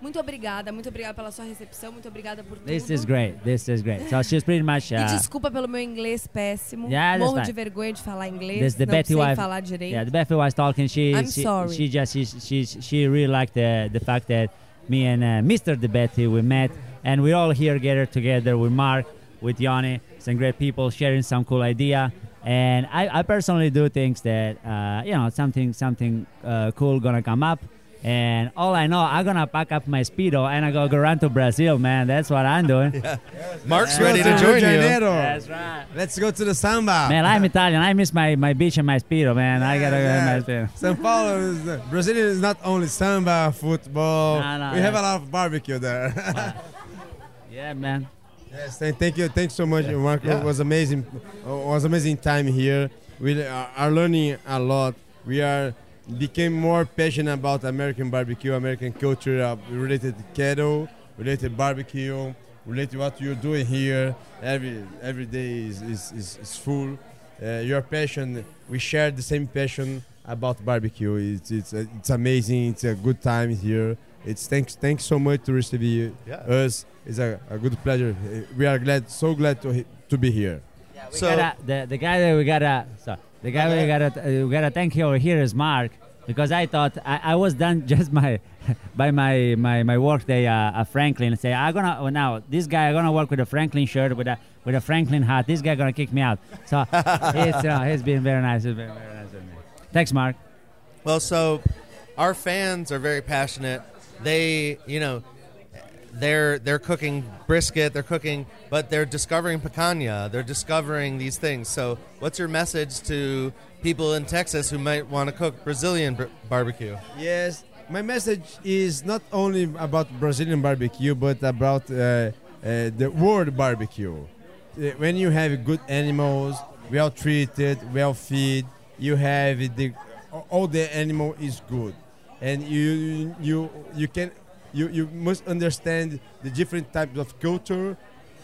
muito obrigada, muito obrigada pela sua recepção, muito obrigada por tudo. This is great. This is great. So she's pretty much. E Uh, desculpa pelo meu inglês péssimo. Yeah, Morro de vergonha de falar inglês. This the não Betti sei wife. falar direito. Yeah, the Betti was talking. She I'm she, sorry. she just she, she she really liked the the fact that me and uh, Mr. De Betti we met and we're all here gathered together with Mark, with Yoni, some great people sharing some cool idea. And I, I personally do think that uh, you know something something uh, cool gonna come up. And all I know, I'm gonna pack up my speedo and I go go run to Brazil, man. That's what I'm doing. Mark's Let's ready to join Rio de you. That's right. Let's go to the samba. Man, I'm Italian. I miss my, my beach and my speedo, man. I gotta go Yeah. my speedo. São Paulo is uh, Brazil is not only samba, football. No, no, we have a lot of barbecue there. Yeah, man. yes, thank, thank you, thanks so much, Marco. Yeah. It was amazing. It was amazing time here. We are are learning a lot. We are became more passionate about American barbecue, American culture uh, related to kettle, related barbecue, related to what you're doing here. Every every day is is, is, is full. Uh, your passion, we share the same passion about barbecue. It's it's uh, it's amazing. It's a good time here. It's thanks thanks so much to receive you, Yeah. us. It's a, a good pleasure. We are glad, so glad to to be here. We So- gotta, the, the guy that we gotta, so the guy we gotta, uh, we gotta thank you over here is Mark because I thought I, I was done just my, by my my my work day uh, at Franklin. Say I'm gonna oh, now this guy I'm gonna work with a Franklin shirt with a with a Franklin hat. This guy gonna kick me out. So it's uh, he's been very nice. He's been very nice with me. Thanks, Mark. Well, so our fans are very passionate. They, you know, they're they're cooking brisket, they're cooking, but they're discovering picanha. They're discovering these things. So, what's your message to people in Texas who might want to cook Brazilian br- barbecue? Yes, my message is not only about Brazilian barbecue, but about uh, uh, the world barbecue. Uh, When you have good animals, well treated, well fed, you have the all the animal is good, and you you you can you you must understand the different types of culture,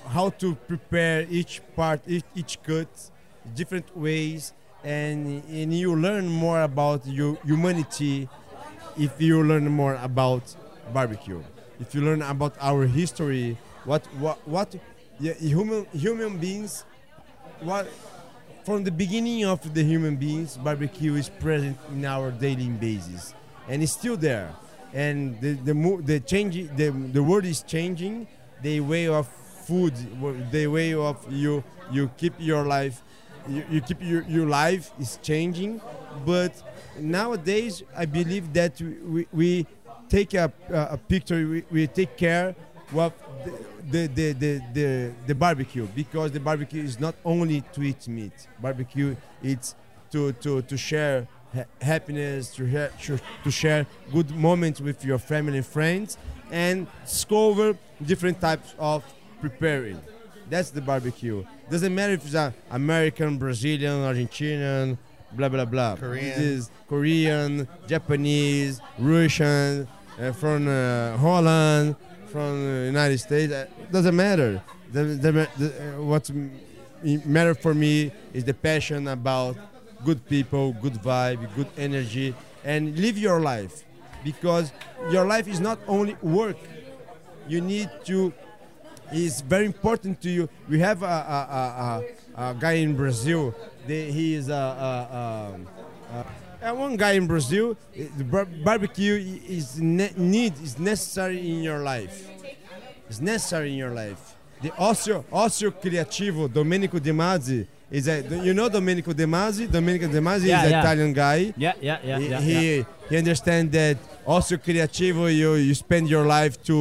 how to prepare each part, each, each cut, different ways, and and you learn more about your humanity if you learn more about barbecue. If you learn about our history, what what what yeah, human human beings, what from the beginning of the human beings, barbecue is present in our daily basis, and it's still there. And the the mo- the change the the world is changing. The way of food, the way of you you keep your life, you, you keep your your life is changing. But nowadays, I believe that we, we take a, a picture. We, we take care what the, the, the, the, the barbecue because the barbecue is not only to eat meat. Barbecue it's to, to, to share ha- happiness, to, ha- to share good moments with your family and friends, and discover different types of preparing. That's the barbecue. Doesn't matter if it's a American, Brazilian, Argentinian, blah blah blah. Korean. Is Korean, Japanese, Russian, uh, from uh, Holland, from the United States. Uh, doesn't matter. The, the, the, uh, what matter for me is the passion about good people, good vibe, good energy, and live your life because your life is not only work. You need to. It's very important to you. We have a, a, a, a, guy in Brazil. The, he is a, one guy in Brazil. bar- barbecue is ne- need is necessary in your life. It's necessary in your life. The Ocio Ocio Criativo Domenico De Masi is a. You know Domenico De Masi. Domenico De Masi Yeah, is an yeah. Italian guy Yeah, yeah, yeah, he, yeah. he, yeah. he understands that also creativo you you spend your life to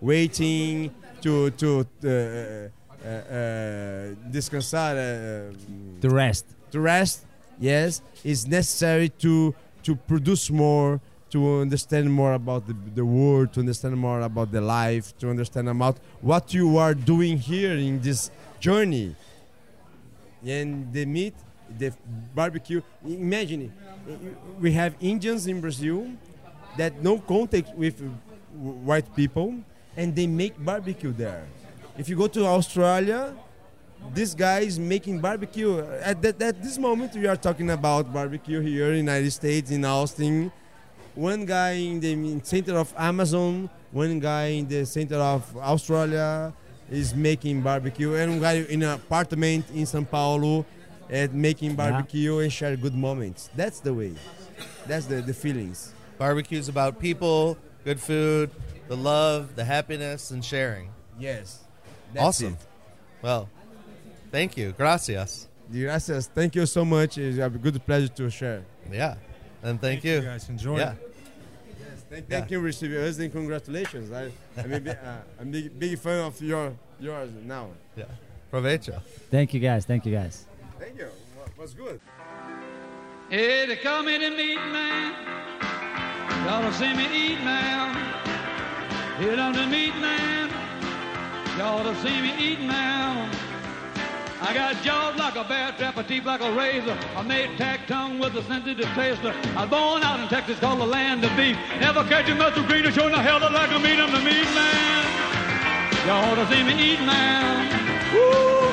waiting to to uh, uh, uh, descansar uh, The rest. to rest yes is necessary to to produce more to understand more about the, the world to understand more about the life to understand about what you are doing here in this journey and the meat the barbecue imagine we have indians in brazil that no contact with white people and they make barbecue there. If you go to australia this guy is making barbecue at, that, at this moment we are talking about barbecue here in the united states in austin. One guy in the center of amazon one guy in the center of australia is making barbecue and one guy in an apartment in sao paulo and making barbecue and share good moments that's the way that's the, the feelings Barbecue's about people, good food, the love, the happiness, and sharing. yes that's awesome. Well, thank you. Gracias. gracias thank you so much it's a good pleasure to share Yeah. And thank, you. guys. Enjoy. Yeah. It. Thank, Yeah. you, receive us, and congratulations. I, I'm a big, uh, I'm big, big fan of your yours now. Yeah. Provecho. Thank you guys. Thank you guys. Thank you. Was good. Hey, they call me the meat man. Y'all to see me eat now. Hit on the meat man. Y'all to see me eat now. I got jaws like a bear trap, a teeth like a razor. I made tack tongue with a sensitive taster. I was born out in Texas, called the land of beef. Never catch a muscle green or show no hell like a meat. I'm the meat man. Y'all to see me eat now. Woo!